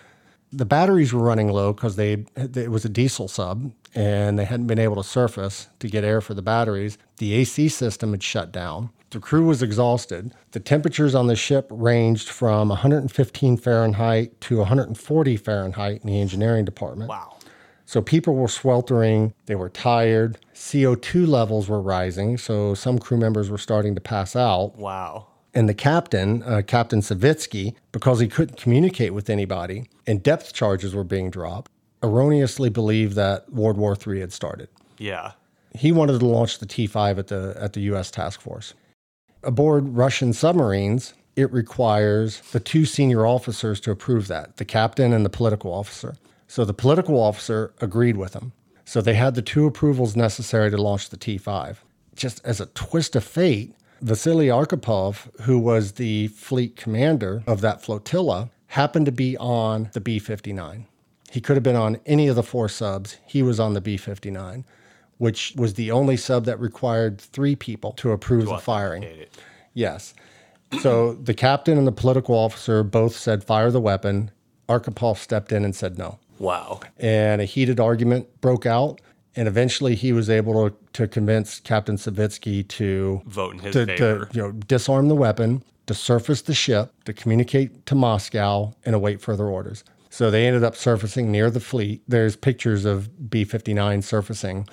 The batteries were running low because they it was a diesel sub and they hadn't been able to surface to get air for the batteries. The AC system had shut down. The crew was exhausted. The temperatures on the ship ranged from 115 Fahrenheit to 140 Fahrenheit in the engineering department. Wow. So people were sweltering, they were tired, CO2 levels were rising, so some crew members were starting to pass out. Wow. And the captain, uh, Captain Savitsky, because he couldn't communicate with anybody and depth charges were being dropped, erroneously believed that World War III had started. Yeah. He wanted to launch the T 5 at the, at the U.S. task force. Aboard Russian submarines, it requires the two senior officers to approve that the captain and the political officer. So the political officer agreed with him. So they had the two approvals necessary to launch the T 5. Just as a twist of fate, Vasily Arkhipov, who was the fleet commander of that flotilla, happened to be on the B 59. He could have been on any of the four subs. He was on the B 59, which was the only sub that required three people to approve the firing. Yes. So [CLEARS THROAT] the captain and the political officer both said fire the weapon. Arkhipov stepped in and said no. Wow. And a heated argument broke out. And eventually he was able to, to convince Captain Savitsky to, Vote in his to, favor. to you know, disarm the weapon, to surface the ship, to communicate to Moscow, and await further orders. So they ended up surfacing near the fleet. There's pictures of B 59 surfacing,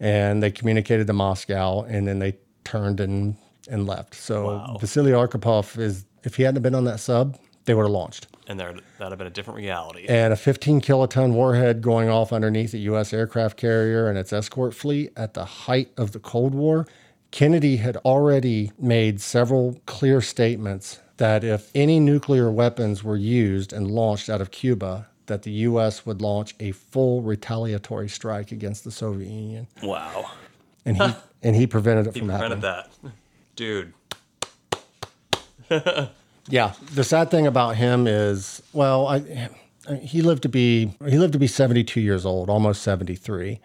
and they communicated to Moscow, and then they turned and, and left. So Wow. Vasily Arkhipov is, if he hadn't been on that sub, they would have launched. and there that'd have been a different reality. And a 15 kiloton warhead going off underneath a U.S. aircraft carrier and its escort fleet at the height of the Cold War. Kennedy had already made several clear statements that if any nuclear weapons were used and launched out of Cuba, that the U.S. would launch a full retaliatory strike against the Soviet Union, wow. and he and he prevented it He from happening. prevented that. Dude. [LAUGHS] Yeah, the sad thing about him is, well, I, he lived to be he lived to be 72 years old, almost 73.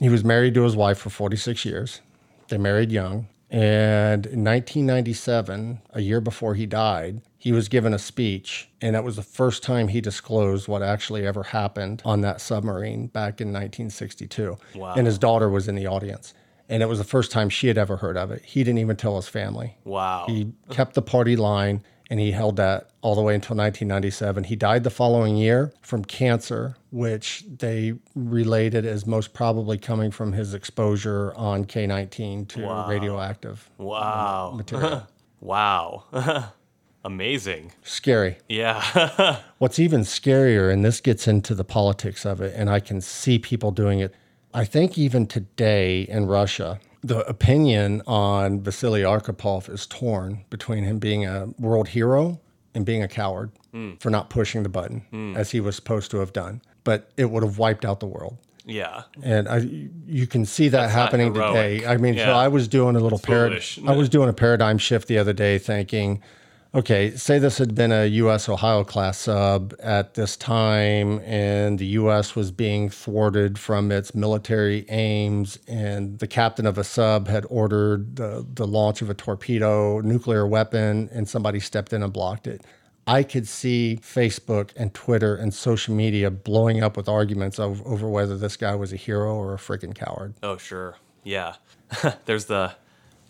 He was married to his wife for 46 years. They married young, and in 1997, a year before he died, he was given a speech, and that was the first time he disclosed what actually ever happened on that submarine back in 1962. Wow. And his daughter was in the audience. And it was the first time she had ever heard of it. He didn't even tell his family. Wow. He kept the party line and he held that all the way until 1997. He died the following year from cancer, which they related as most probably coming from his exposure on K19 to radioactive um, wow. material. [LAUGHS] wow. [LAUGHS] Amazing. Scary. Yeah. [LAUGHS] What's even scarier, and this gets into the politics of it, and I can see people doing it. I think even today in Russia, the opinion on Vasily Arkhipov is torn between him being a world hero and being a coward for not pushing the button as he was supposed to have done. But it would have wiped out the world. Yeah. And I, you can see that not happening today. I mean, so I was doing a little paradigm. I was doing a paradigm shift the other day, thinking, okay, say this had been a U.S. Ohio class sub at this time, and the U.S. was being thwarted from its military aims, and the captain of a sub had ordered the, the launch of a torpedo nuclear weapon, and somebody stepped in and blocked it. I could see Facebook and Twitter and social media blowing up with arguments of, over whether this guy was a hero or a freaking coward. Oh, sure. Yeah. [LAUGHS] There's the.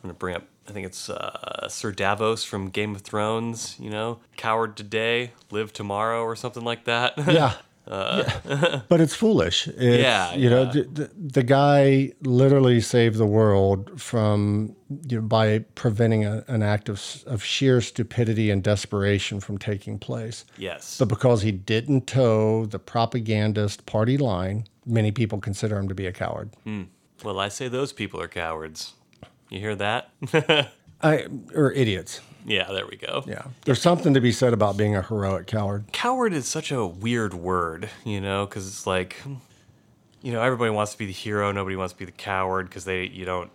I'm going to bring up. I think it's uh, Sir Davos from Game of Thrones. You know, coward today, live tomorrow, or something like that. [LAUGHS] Yeah. Yeah. but it's foolish. It's, Yeah, you know, yeah. the, the, the guy literally saved the world from you know, by preventing a, an act of, of sheer stupidity and desperation from taking place. yes. But because he didn't toe the propagandist party line, many people consider him to be a coward. well, I say those people are cowards. You hear that? [LAUGHS] I, or idiots. yeah. There we go. Yeah. There's something to be said about being a heroic coward. coward is such a weird word, you know, because it's like, you know, everybody wants to be the hero, nobody wants to be the coward because they, you don't,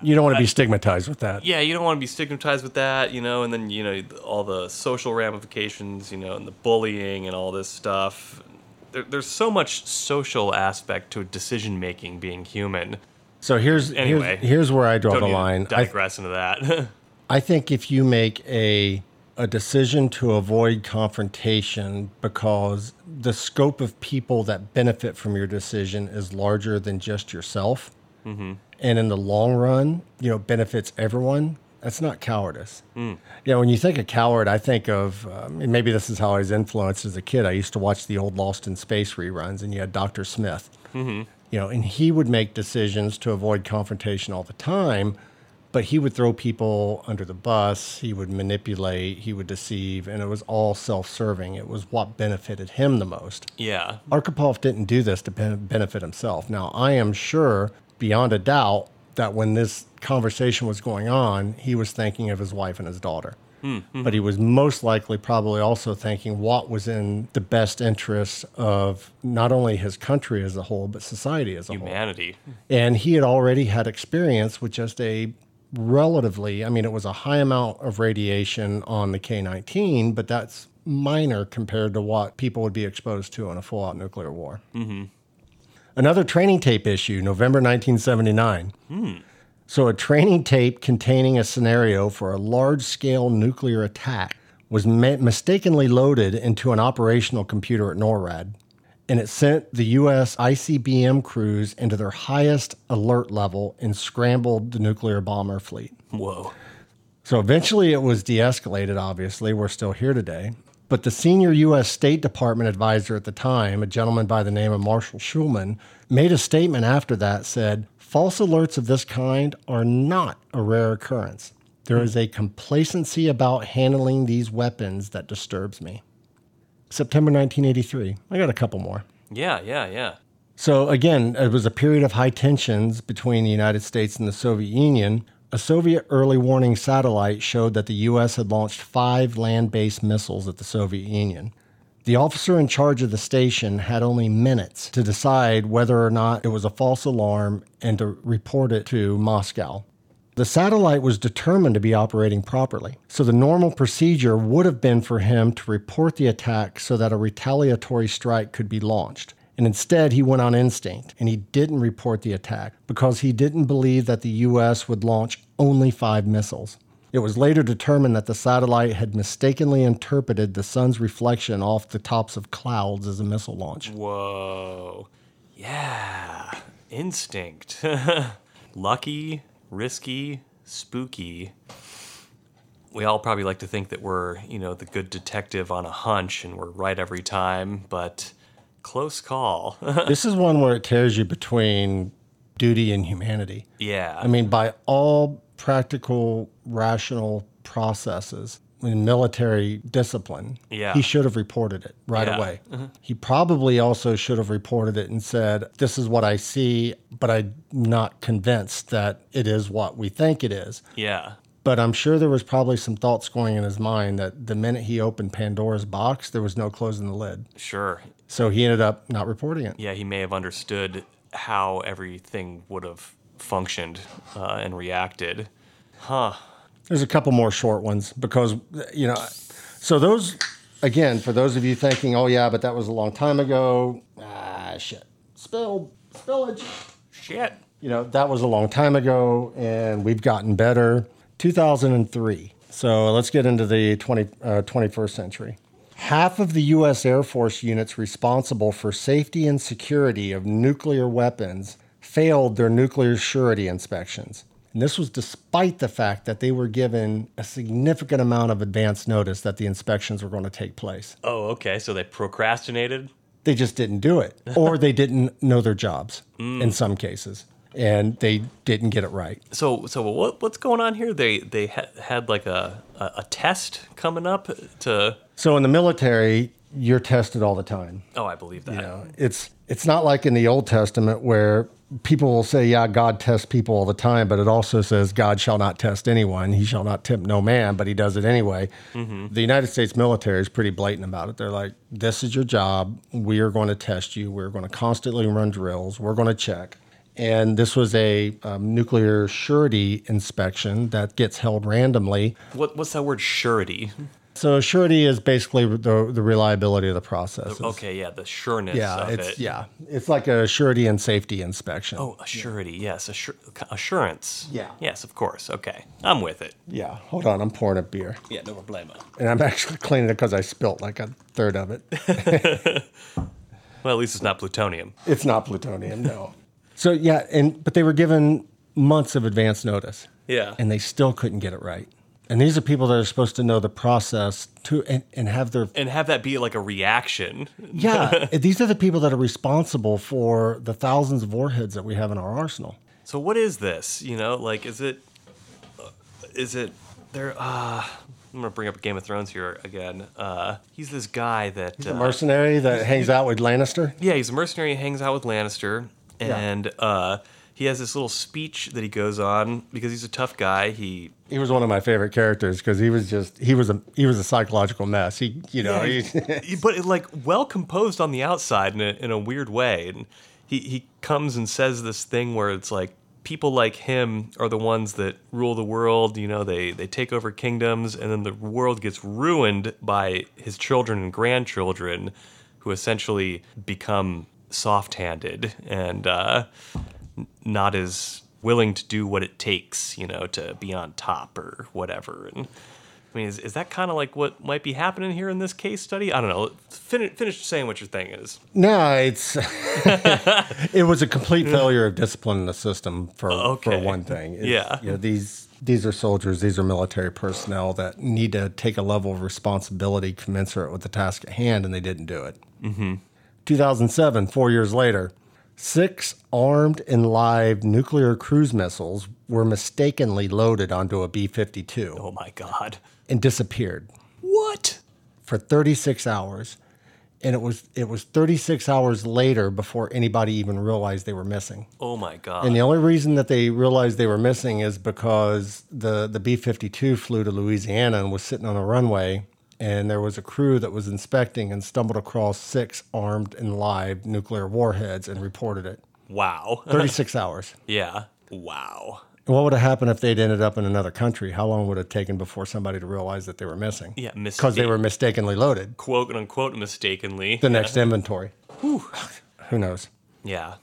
You don't want to be stigmatized with that. yeah, you don't want to be stigmatized with that, you know, and then, you know, all the social ramifications, you know, and the bullying and all this stuff. There, there's so much social aspect to decision making being human. So here's Anyway, here's, here's where I draw the line. I, digress into that. [LAUGHS] I think if you make a a decision to avoid confrontation because the scope of people that benefit from your decision is larger than just yourself, mm-hmm. and in the long run, you know, benefits everyone. That's not cowardice. Mm. You know, when you think of coward, I think of um, and maybe this is how I was influenced as a kid. I used to watch the old Lost in Space reruns, and you had Doctor Smith. Mm-hmm. You know, and he would make decisions to avoid confrontation all the time but he would throw people under the bus he would manipulate he would deceive and it was all self-serving. It was what benefited him the most. Yeah. arkhipov didn't do this to benefit himself. Now i am sure beyond a doubt that when this conversation was going on he was thinking of his wife and his daughter but he was most likely probably also thinking what was in the best interest of not only his country as a whole but society as a whole Humanity. and he had already had experience with just a relatively, I mean, it was a high amount of radiation on the K 19, but that's minor compared to what people would be exposed to in a full out nuclear war. Mm-hmm. Another training tape issue, November 1979. So, a training tape containing a scenario for a large scale nuclear attack was ma- mistakenly loaded into an operational computer at NORAD and it sent the U.S. ICBM crews into their highest alert level and scrambled the nuclear bomber fleet. Whoa. So eventually it was de escalated, obviously. We're still here today. But the senior U.S. State Department advisor at the time, a gentleman by the name of Marshall Shulman, made a statement after that said, False alerts of this kind are not a rare occurrence. There is a complacency about handling these weapons that disturbs me. September 1983. I got a couple more. Yeah, yeah, yeah. So again, it was a period of high tensions between the United States and the Soviet Union. A Soviet early warning satellite showed that the U.S. had launched five land based missiles at the Soviet Union. The officer in charge of the station had only minutes to decide whether or not it was a false alarm and to report it to Moscow. The satellite was determined to be operating properly, so the normal procedure would have been for him to report the attack so that a retaliatory strike could be launched. And instead, he went on instinct and he didn't report the attack because he didn't believe that the U.S. would launch only five missiles. It was later determined that the satellite had mistakenly interpreted the sun's reflection off the tops of clouds as a missile launch. Whoa. Yeah. Instinct. [LAUGHS] Lucky, risky, spooky. We all probably like to think that we're, you know, the good detective on a hunch and we're right every time, but close call. [LAUGHS] this is one where it tears you between duty and humanity. yeah. I mean, by all practical, rational processes, in military discipline, Yeah. he should have reported it right Yeah. away. Mm-hmm. He probably also should have reported it and said, This is what I see, but I'm not convinced that it is what we think it is. Yeah. But I'm sure there was probably some thoughts going in his mind that the minute he opened Pandora's box, there was no closing the lid. Sure. So he ended up not reporting it. Yeah, he may have understood how everything would have functioned uh, and reacted. Huh. There's a couple more short ones because, you know, so those, again, for those of you thinking, oh, yeah, but that was a long time ago, ah, shit. Spill, spillage. Shit. You know, that was a long time ago and we've gotten better. 2003. So let's get into the 20, uh, 21st century. Half of the U.S. Air Force units responsible for safety and security of nuclear weapons failed their nuclear surety inspections. And this was despite the fact that they were given a significant amount of advance notice that the inspections were going to take place. Oh, okay. So they procrastinated. They just didn't do it, [LAUGHS] or they didn't know their jobs in mm. some cases, and they didn't get it right. So, so what what's going on here? They they ha- had like a, a a test coming up to. So in the military, you're tested all the time. Oh, I believe that. You know, it's it's not like in the Old Testament where people will say, "Yeah, God tests people all the time," but it also says, "God shall not test anyone; He shall not tempt no man," but He does it anyway. The United States military is pretty blatant about it. They're like, "This is your job. We are going to test you. We're going to constantly run drills. We're going to check." And this was a um, nuclear surety inspection that gets held randomly. What what's that word? Surety. So surety is basically the, the reliability of the process. Okay, yeah, the sureness Yeah, of it's it. yeah, it's like a surety and safety inspection. Oh, a surety. Yes, assur- assurance. Yeah. Yes, of course. Okay, I'm with it. yeah. Hold on, I'm pouring a beer, Yeah, no problema. and I'm actually cleaning it because I spilt like a third of it. [LAUGHS] Well, at least it's not plutonium. it's not plutonium, no. So yeah, and but they were given months of advance notice, Yeah. and they still couldn't get it right. And these are people that are supposed to know the process to and, and have their and have that be like a reaction. yeah. [LAUGHS] these are the people that are responsible for the thousands of warheads that we have in our arsenal. So what is this? You know, like is it uh, it there uh I'm gonna bring up Game of Thrones here again. Uh, he's this guy that The uh, mercenary that hangs out with Lannister. yeah, he's a mercenary. And hangs out with Lannister, and uh, he has this little speech that he goes on because he's a tough guy. He He was one of my favorite characters because he was just he was a he was a psychological mess. He you know he, he- [LAUGHS] but it, like well composed on the outside in a, in a weird way. And he, he comes and says this thing where it's like people like him are the ones that rule the world. You know, they, they take over kingdoms and then the world gets ruined by his children and grandchildren who essentially become soft handed and uh, not as willing to do what it takes, you know, to be on top or whatever. And I mean, is, is that kind of like what might be happening here in this case study? I don't know. Fin- finish saying what your thing is. no it's [LAUGHS] it was a complete failure of discipline in the system for for one thing. It's, Yeah. you know, these these are soldiers, these are military personnel that need to take a level of responsibility commensurate with the task at hand, and they didn't do it. Mm-hmm. 2007, four years later, six armed and live nuclear cruise missiles were mistakenly loaded onto a B 52 Oh my God. and disappeared What? for 36 hours. And it was it was 36 hours later before anybody even realized they were missing. Oh my God. And the only reason that they realized they were missing is because the the B 52 flew to Louisiana and was sitting on a runway. And there was a crew that was inspecting and stumbled across six armed and live nuclear warheads and reported it. wow. [LAUGHS] 36 hours. yeah. Wow. What would have happened if they'd ended up in another country? How long would it have taken before somebody to realize that they were missing? Yeah. Because they were mistakenly loaded. quote unquote mistakenly. The next inventory. Who knows? yeah.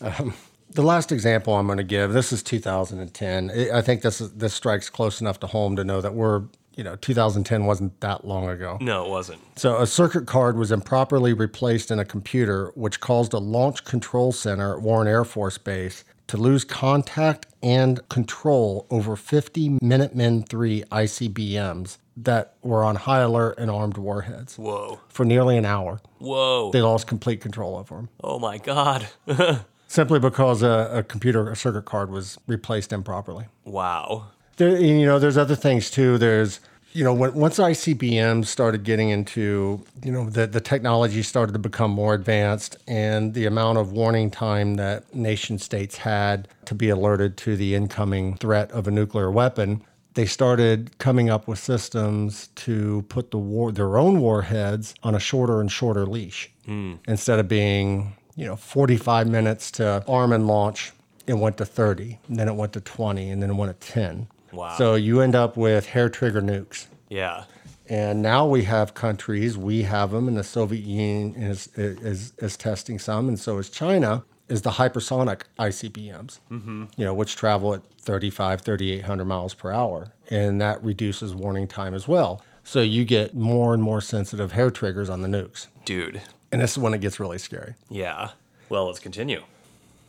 Um, the last example I'm going to give, this is 2010. I- I think this is, this strikes close enough to home to know that we're, you know, 2010 wasn't that long ago. No, it wasn't. So a circuit card was improperly replaced in a computer, which caused a launch control center at Warren Air Force Base to lose contact and control over 50 Minutemen III ICBMs that were on high alert and armed warheads. Whoa. For nearly an hour, Whoa. they lost complete control over them. Oh my God. [LAUGHS] simply because a, a computer a circuit card was replaced improperly. wow. There, you know, there's other things too. There's you know, when, once ICBM started getting into, you know, the, the technology started to become more advanced and the amount of warning time that nation states had to be alerted to the incoming threat of a nuclear weapon, they started coming up with systems to put the war, their own warheads on a shorter and shorter leash hmm. instead of being, you know, 45 minutes to arm and launch. It went to 30, and then it went to 20, and then it went to 10. Wow. So you end up with hair trigger nukes. Yeah. And now we have countries, we have them, and the Soviet Union is, is, is testing some, and so is China, is the hypersonic ICBMs, mm-hmm. you know, which travel at 35, 3,800 miles per hour. And that reduces warning time as well. So you get more and more sensitive hair triggers on the nukes. Dude. And this is when it gets really scary. Yeah. Well, let's continue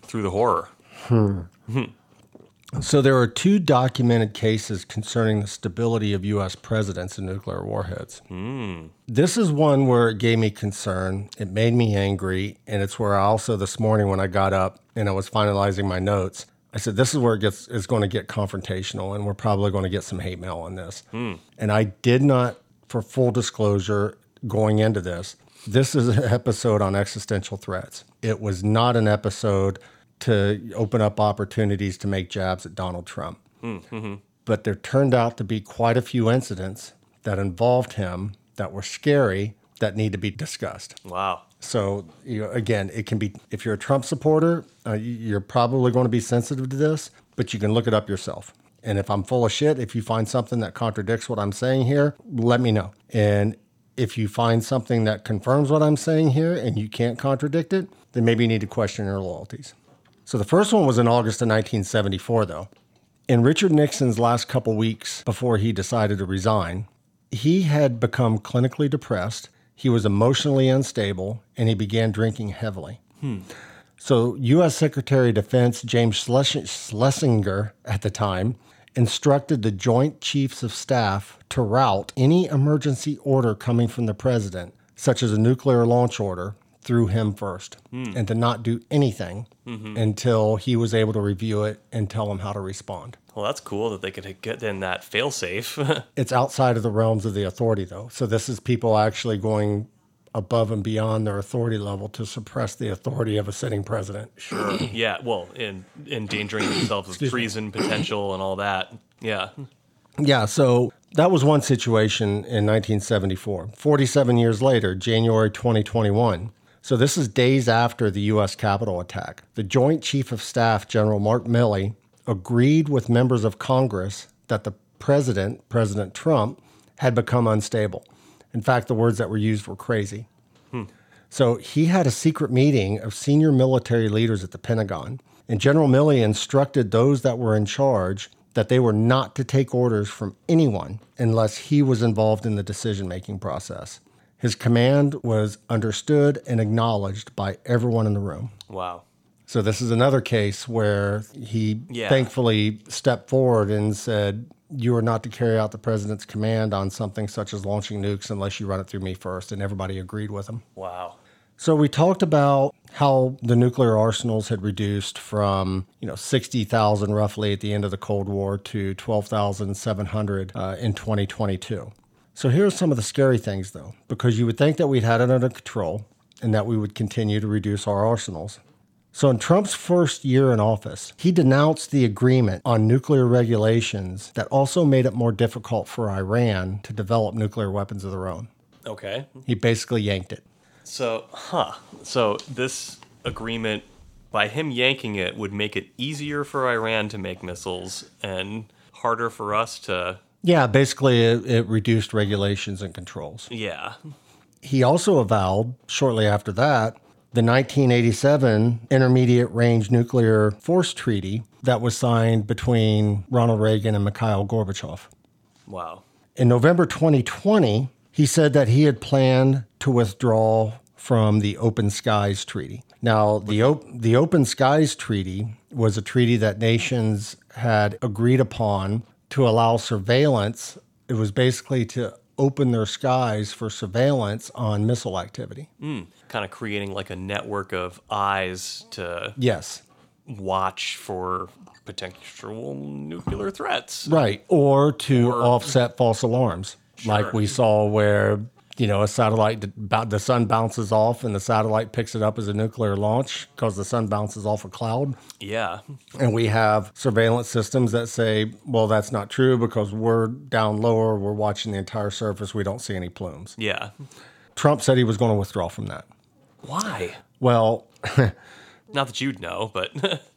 through the horror. So there are two documented cases concerning the stability of U.S. presidents and nuclear warheads. Hmm. This is one where it gave me concern. It made me angry, and it's where I also this morning when I got up and I was finalizing my notes, I said this is where it gets is going to get confrontational, and we're probably going to get some hate mail on this. Hmm. And I did not, for full disclosure, going into this. This is an episode on existential threats. It was not an episode to open up opportunities to make jabs at Donald Trump. But there turned out to be quite a few incidents that involved him that were scary that need to be discussed. Wow. So, you know, again, it can be, if you're a Trump supporter, uh, you're probably going to be sensitive to this, but you can look it up yourself. And if I'm full of shit, if you find something that contradicts what I'm saying here, let me know. And if you find something that confirms what I'm saying here and you can't contradict it, then maybe you need to question your loyalties. So the first one was in August of 1974, though. In Richard Nixon's last couple weeks before he decided to resign, he had become clinically depressed. He was emotionally unstable and he began drinking heavily. Hmm. So, U.S. Secretary of Defense James Schlesinger at the time instructed the Joint Chiefs of Staff to route any emergency order coming from the president, such as a nuclear launch order, through him first hmm. and to not do anything mm-hmm. until he was able to review it and tell him how to respond. Well, that's cool that they could get in that failsafe. [LAUGHS] It's outside of the realms of the authority, though. So this is people actually going above and beyond their authority level to suppress the authority of a sitting president. Sure. [CLEARS THROAT] yeah. Well, in endangering [COUGHS] themselves with treason potential and all that. Yeah. Yeah, so that was one situation in 1974. 47 years later, January 2021. So this is days after the U.S. Capitol attack. The Joint Chief of Staff, General Mark Milley, agreed with members of Congress that the president, President Trump, had become unstable. In fact, the words that were used were crazy. Hmm. So he had a secret meeting of senior military leaders at the Pentagon, and General Milley instructed those that were in charge that they were not to take orders from anyone unless he was involved in the decision making process. His command was understood and acknowledged by everyone in the room. Wow. So this is another case where he Yeah. thankfully stepped forward and said, "You are not to carry out the president's command on something such as launching nukes unless you run it through me first. And everybody agreed with him. Wow. So we talked about how the nuclear arsenals had reduced from, you know, 60,000 roughly at the end of the Cold War to 12,700 uh, in 2022. So here's some of the scary things though, because you would think that we'd had it under control and that we would continue to reduce our arsenals. So in Trump's first year in office, he denounced the agreement on nuclear regulations that also made it more difficult for Iran to develop nuclear weapons of their own. Okay. He basically yanked it. So, huh. So this agreement, by him yanking it, would make it easier for Iran to make missiles and harder for us to. Yeah, basically, it, it reduced regulations and controls. Yeah. He also avowed, shortly after that, the 1987 Intermediate Range Nuclear Force Treaty that was signed between Ronald Reagan and Mikhail Gorbachev. Wow. In November 2020, he said that he had planned to withdraw from the Open Skies Treaty. Now, the, op- the Open Skies Treaty was a treaty that nations had agreed upon to allow surveillance. It was basically to open their skies for surveillance on missile activity. Hmm. Kind of creating like a network of eyes to Yes. watch for potential nuclear threats. Right. Or to offset false alarms, like we saw where, you know, a satellite, the sun bounces off and the satellite picks it up as a nuclear launch because the sun bounces off a cloud. Yeah. And we have surveillance systems that say, well, that's not true because we're down lower, we're watching the entire surface, we don't see any plumes. Yeah. Trump said he was going to withdraw from that. Why? Well, [LAUGHS] Not that you'd know, but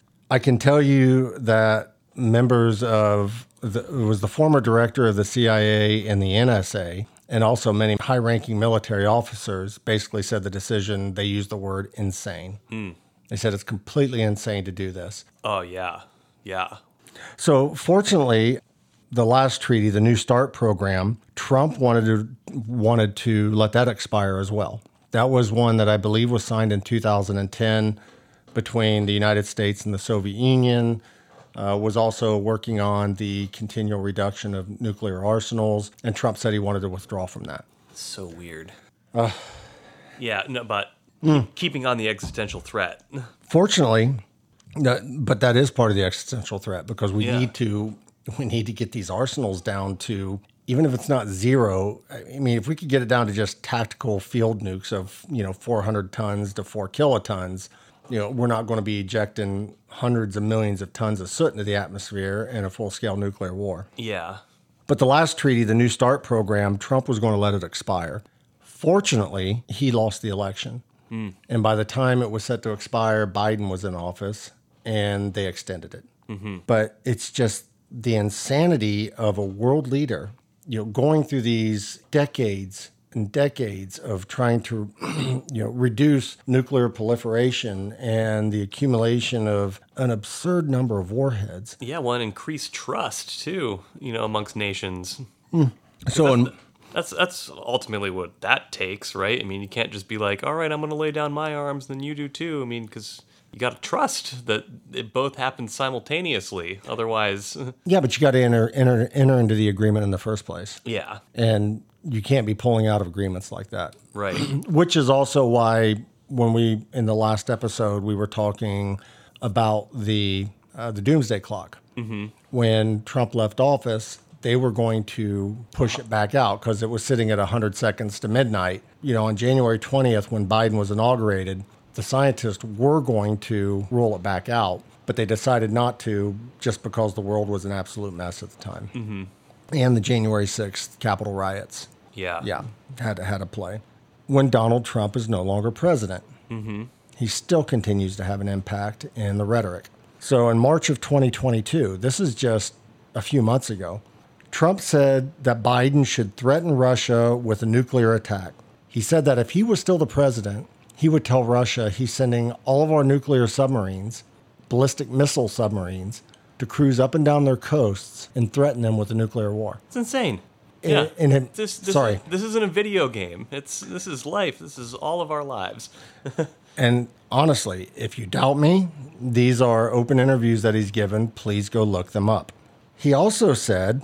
[LAUGHS] I can tell you that members of the, it was the former director of the CIA and the NSA, and also many high ranking military officers basically said the decision, they used the word insane. Hmm. They said it's completely insane to do this. oh yeah. Yeah. So, fortunately, the last treaty, the New START program, Trump wanted to wanted to let that expire as well. That was one that I believe was signed in 2010 between the United States and the Soviet Union. Uh, was also working on the continual reduction of nuclear arsenals, and Trump said he wanted to withdraw from that. So weird. yeah, no, but Hmm. keeping on the existential threat. Fortunately, that, but that is part of the existential threat because we Yeah. need to we need to get these arsenals down to even if it's not zero. I mean, if we could get it down to just tactical field nukes of you know 400 tons to four kilotons, you know, we're not going to be ejecting hundreds of millions of tons of soot into the atmosphere in a full scale nuclear war. Yeah. But the last treaty, the New START program, Trump was going to let it expire. Fortunately, he lost the election. Hmm. And by the time it was set to expire, Biden was in office and they extended it. Mm-hmm. But it's just the insanity of a world leader, you know, going through these decades decades of trying to, [CLEARS THROAT] you know, reduce nuclear proliferation and the accumulation of an absurd number of warheads. Yeah, one increased trust too, you know, amongst nations. Hmm. So, in, That's that's ultimately what that takes, right? I mean, you can't just be like, "All right, I'm going to lay down my arms, then you do too." I mean, because you got to trust that it both happens simultaneously. Otherwise, [LAUGHS] Yeah, but you got to enter, enter enter into the agreement in the first place, yeah, and you can't be pulling out of agreements like that. right. [CLEARS THROAT] Which is also why when we in the last episode we were talking about the uh, the doomsday clock. When Trump left office, they were going to push it back out because it was sitting at 100 seconds to midnight. You know, on January 20th, when Biden was inaugurated, the scientists were going to roll it back out, but they decided not to just because the world was an absolute mess at the time. And the January 6th Capitol riots Yeah, yeah, had to, had to play. When Donald Trump is no longer president, mm-hmm. he still continues to have an impact in the rhetoric. So in March of 2022, this is just a few months ago, Trump said that Biden should threaten Russia with a nuclear attack. He said that if he was still the president, he would tell Russia he's sending all of our nuclear submarines, ballistic missile submarines, to cruise up and down their coasts and threaten them with a nuclear war. it's insane. Yeah, in this, this sorry. this isn't a video game. It's this is life. This is all of our lives. [LAUGHS] And honestly, if you doubt me, these are open interviews that he's given. Please go look them up. He also said,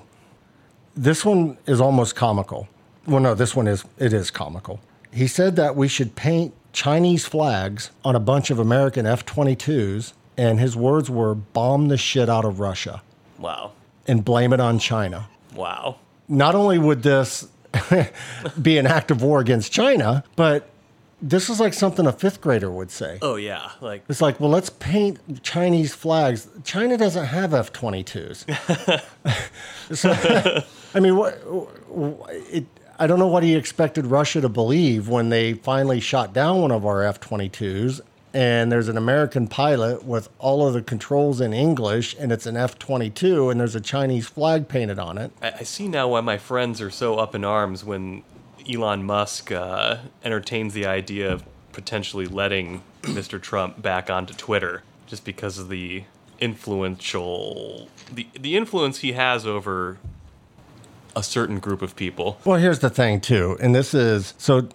this one is almost comical. Well, no, this one is, it is comical. He said that we should paint Chinese flags on a bunch of American F 22s, and his words were bomb the shit out of Russia Wow, and blame it on China. wow. Not only would this [LAUGHS] be an act of war against China, but this is like something a fifth grader would say. Oh yeah, like It's like, well, let's paint Chinese flags. China doesn't have F 22s. [LAUGHS] So, I mean, what, it, I don't know what he expected Russia to believe when they finally shot down one of our F 22s. And there's an American pilot with all of the controls in English, and it's an F 22, and there's a Chinese flag painted on it. I, I see now why my friends are so up in arms when Elon Musk uh, entertains the idea of potentially letting Mr. Trump back onto Twitter, just because of the influential the the influence he has over a certain group of people. Well, here's the thing, too. And this is so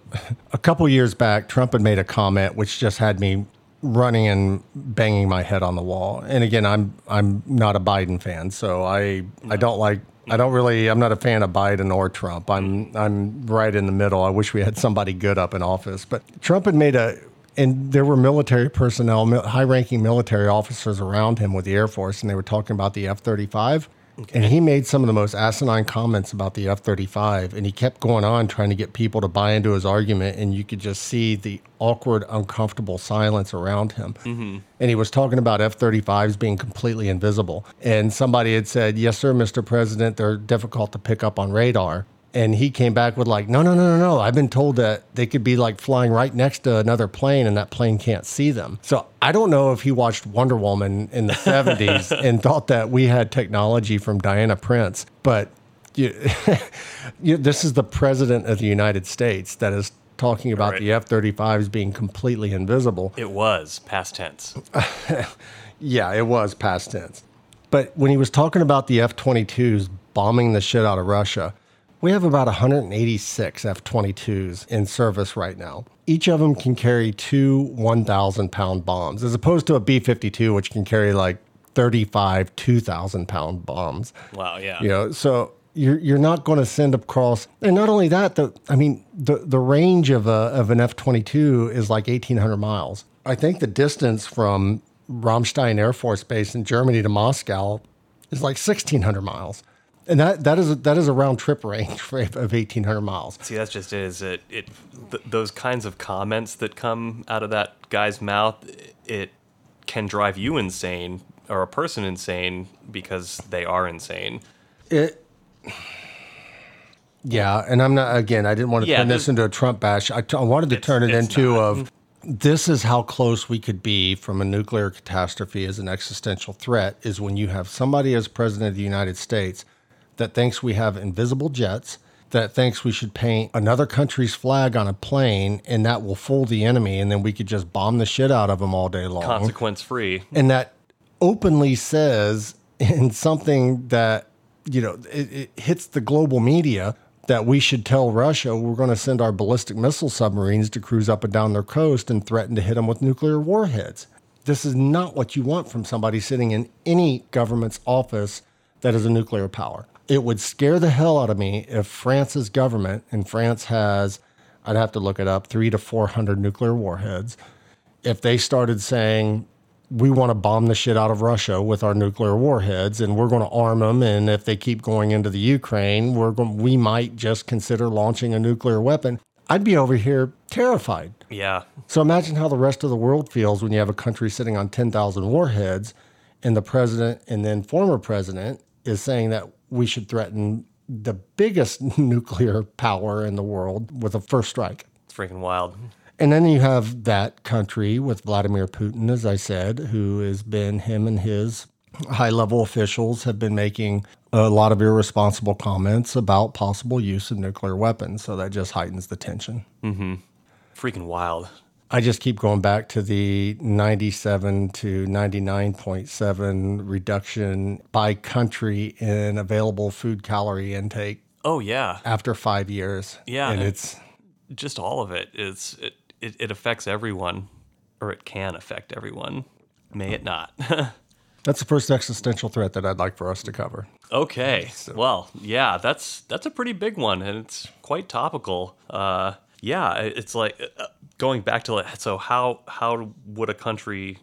a couple years back, Trump had made a comment which just had me running and banging my head on the wall. And again, I'm I'm not a Biden fan, so I no. I don't like I don't really I'm not a fan of Biden or Trump. I'm. Mm. I'm right in the middle. I wish we had somebody good up in office, but Trump had made a and there were military personnel, high-ranking military officers around him with the Air Force, and they were talking about the F-35. Okay. And he made some of the most asinine comments about the F 35. And he kept going on trying to get people to buy into his argument. And you could just see the awkward, uncomfortable silence around him. Mm-hmm. And he was talking about F 35s being completely invisible. And somebody had said, Yes, sir, Mr. President, they're difficult to pick up on radar. And he came back with, like, no, no, no, no, no. I've been told that they could be like flying right next to another plane and that plane can't see them. So I don't know if he watched Wonder Woman in the 70s [LAUGHS] and thought that we had technology from Diana Prince, but you, [LAUGHS] you, this is the president of the United States that is talking about Right. the F 35s being completely invisible. It was past tense. [LAUGHS] Yeah, it was past tense. But when he was talking about the F 22s bombing the shit out of Russia, we have about 186 F 22s in service right now. Each of them can carry two 1,000 pound bombs, as opposed to a B 52, which can carry like 35 2,000 pound bombs. Wow, yeah. You know, so you're you're not going to send across, and not only that, the I mean, the the range of a of an F twenty two is like eighteen hundred miles. I think the distance from Ramstein Air Force Base in Germany to Moscow is like sixteen hundred miles, and that that is a, that is a round trip range for, of eighteen hundred miles. See, that's just it. Is it? It th- those kinds of comments that come out of that guy's mouth, it can drive you insane or a person insane because they are insane. It. Yeah, and I'm not again. I didn't want to Yeah, turn this into a Trump bash. I, t- I wanted to turn it into not. of this is how close we could be from a nuclear catastrophe as an existential threat. Is when you have somebody as president of the United States that thinks we have invisible jets, that thinks we should paint another country's flag on a plane, and that will fool the enemy, and then we could just bomb the shit out of them all day long Consequence free. and that openly says [LAUGHS] in something that you know it, it hits the global media that we should tell Russia we're going to send our ballistic missile submarines to cruise up and down their coast and threaten to hit them with nuclear warheads. This is not what you want from somebody sitting in any government's office that is a nuclear power. It would scare the hell out of me if France's government, and France has, I'd have to look it up, three to 400 nuclear warheads, if they started saying, we want to bomb the shit out of Russia with our nuclear warheads, and we're going to arm them. And if they keep going into the Ukraine, we're going, we might just consider launching a nuclear weapon. I'd be over here terrified. Yeah. So imagine how the rest of the world feels when you have a country sitting on 10,000 warheads, and the president and then former president is saying that we should threaten the biggest [LAUGHS] nuclear power in the world with a first strike. It's freaking wild. And then you have that country with Vladimir Putin, as I said, who has been, him and his high level officials have been making a lot of irresponsible comments about possible use of nuclear weapons. So that just heightens the tension. Mm-hmm. Freaking wild. I just keep going back to the 97 to 99.7 reduction by country in available food calorie intake Oh yeah. after five years. Yeah. And it's, Just all of it. It's it, it, it affects everyone, or it can affect everyone. May it not. [LAUGHS] that's the first existential threat that I'd like for us to cover. Okay. Well, yeah, that's that's a pretty big one, and it's quite topical. Uh, yeah, it's like uh, going back to like, so how how would a country,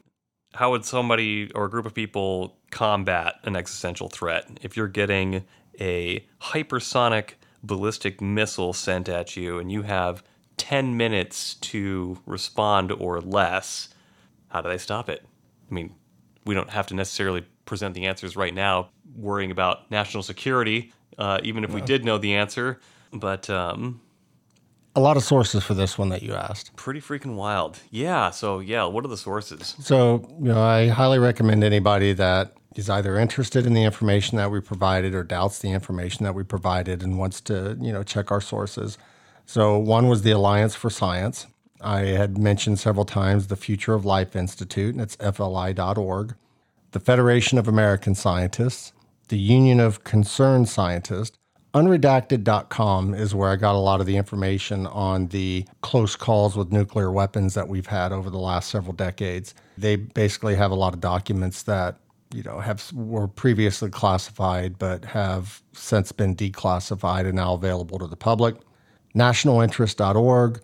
how would somebody or a group of people combat an existential threat? If you're getting a hypersonic ballistic missile sent at you and you have 10 minutes to respond or less how do they stop it? I mean we don't have to necessarily present the answers right now worrying about national security uh, even if we did know the answer but um, A lot of sources for this one that you asked. pretty freaking wild yeah so yeah what are the sources So, you know, I highly recommend anybody that is either interested in the information that we provided or doubts the information that we provided and wants to, you know, check our sources. So, one was the Alliance for Science. I had mentioned several times the Future of Life Institute, and it's FLI.org. The Federation of American Scientists, the Union of Concerned Scientists, Unredacted.com is where I got a lot of the information on the close calls with nuclear weapons that we've had over the last several decades. They basically have a lot of documents that you know have were previously classified but have since been declassified and now available to the public. Nationalinterest.org,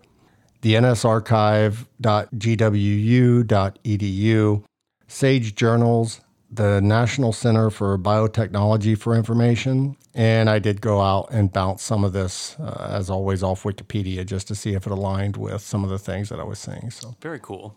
the nsarchive.gwu.edu, Sage Journals, the National Center for Biotechnology for Information, and I did go out and bounce some of this, uh, as always, off Wikipedia just to see if it aligned with some of the things that I was saying. So, Very cool.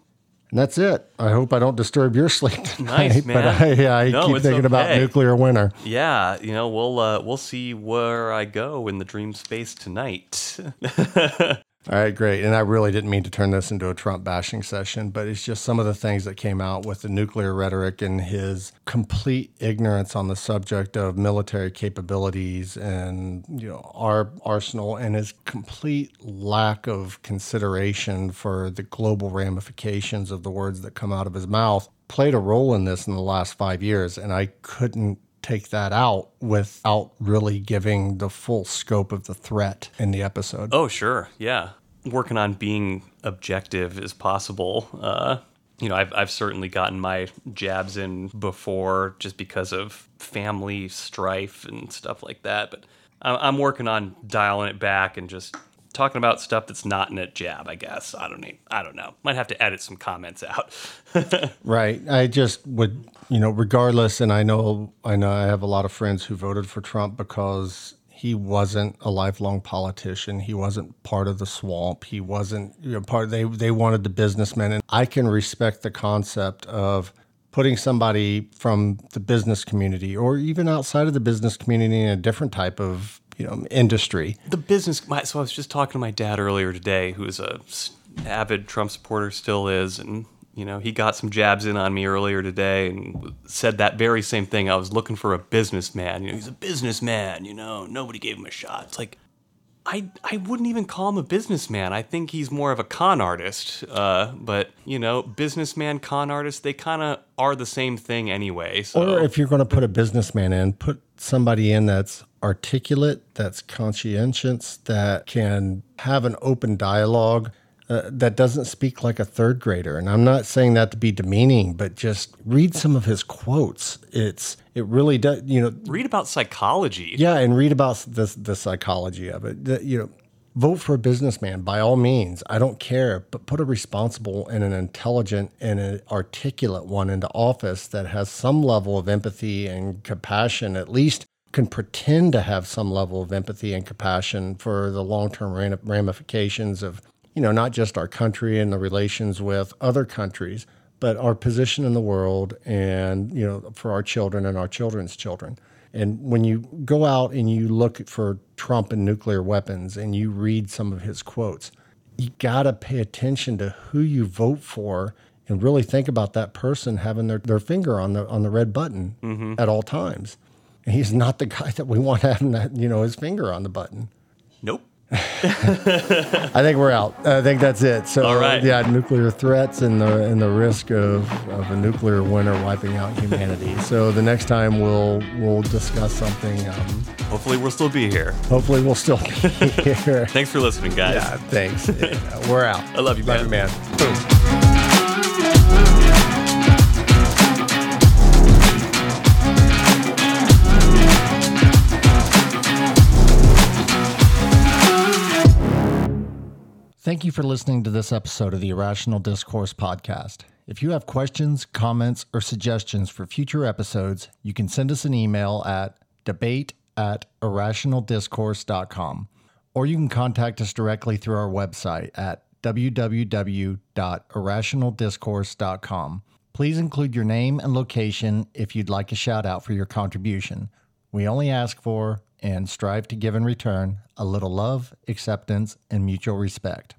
and that's it. I hope I don't disturb your [LAUGHS] sleep tonight. Nice, But. I, yeah, I No, keep thinking about nuclear winter. Yeah, you know, we'll uh, we'll see where I go in the dream space tonight. [LAUGHS] All right, great. And I really didn't mean to turn this into a Trump bashing session, but it's just some of the things that came out with the nuclear rhetoric and his complete ignorance on the subject of military capabilities and you know our arsenal and his complete lack of consideration for the global ramifications of the words that come out of his mouth played a role in this in the last 5 years and I couldn't take that out without really giving the full scope of the threat in the episode. oh, sure, yeah. Working on being objective as possible. Uh, you know, I've I've certainly gotten my jabs in before just because of family strife and stuff like that. But I'm working on dialing it back and just talking about stuff that's not in a jab. I guess I don't need. I don't know. Might have to edit some comments out. [LAUGHS] Right. I just would, you know, regardless, and I know, I know, I have a lot of friends who voted for Trump because he wasn't a lifelong politician. He wasn't part of the swamp. He wasn't, you know, part. They they wanted the businessman, and I can respect the concept of putting somebody from the business community or even outside of the business community in a different type of you know industry. The business my, so i was just talking to my dad earlier today who's a s- avid trump supporter still is and you know he got some jabs in on me earlier today and said that very same thing. I was looking for a businessman. You know he's a businessman you know nobody gave him a shot. It's like I, I wouldn't even call him a businessman. I think he's more of a con artist. Uh, but you know, businessman, con artist, they kind of are the same thing anyway. So Or if you're going to put a businessman in, put somebody in that's articulate, that's conscientious, that can have an open dialogue, uh, that doesn't speak like a third grader. And I'm not saying that to be demeaning, but just read some of his quotes. It's it really does, you know. read about psychology. Yeah, and read about the the psychology of it. The- you know, vote for a businessman by all means. I don't care, but put a responsible and an intelligent and an articulate one into office that has some level of empathy and compassion. At least can pretend to have some level of empathy and compassion for the long term ramifications of you know not just our country and the relations with other countries, but our position in the world and you know for our children and our children's children. And when you go out and you look for Trump and nuclear weapons and you read some of his quotes, you got to pay attention to who you vote for and really think about that person having their, their finger on the on the red button mm-hmm. at all times. And he's not the guy that we want having that, you know, his finger on the button. Nope. I think we're out. I think that's it. So All right. yeah, nuclear threats and the and the risk of, of a nuclear winter wiping out humanity. So the next time we'll we'll discuss something. Um, Hopefully, we'll still be here. hopefully we'll still be [LAUGHS] here. Thanks for listening, guys. Yeah, thanks. Yeah, we're out. I love you, Love man. you, man. Boom. Thank you for listening to this episode of the Irrational Discourse Podcast. If you have questions, comments, or suggestions for future episodes, you can send us an email at debate at irrationaldiscourse.com, or you can contact us directly through our website at www.irrationaldiscourse.com. Please include your name and location if you'd like a shout out for your contribution. We only ask for and strive to give in return a little love, acceptance, and mutual respect.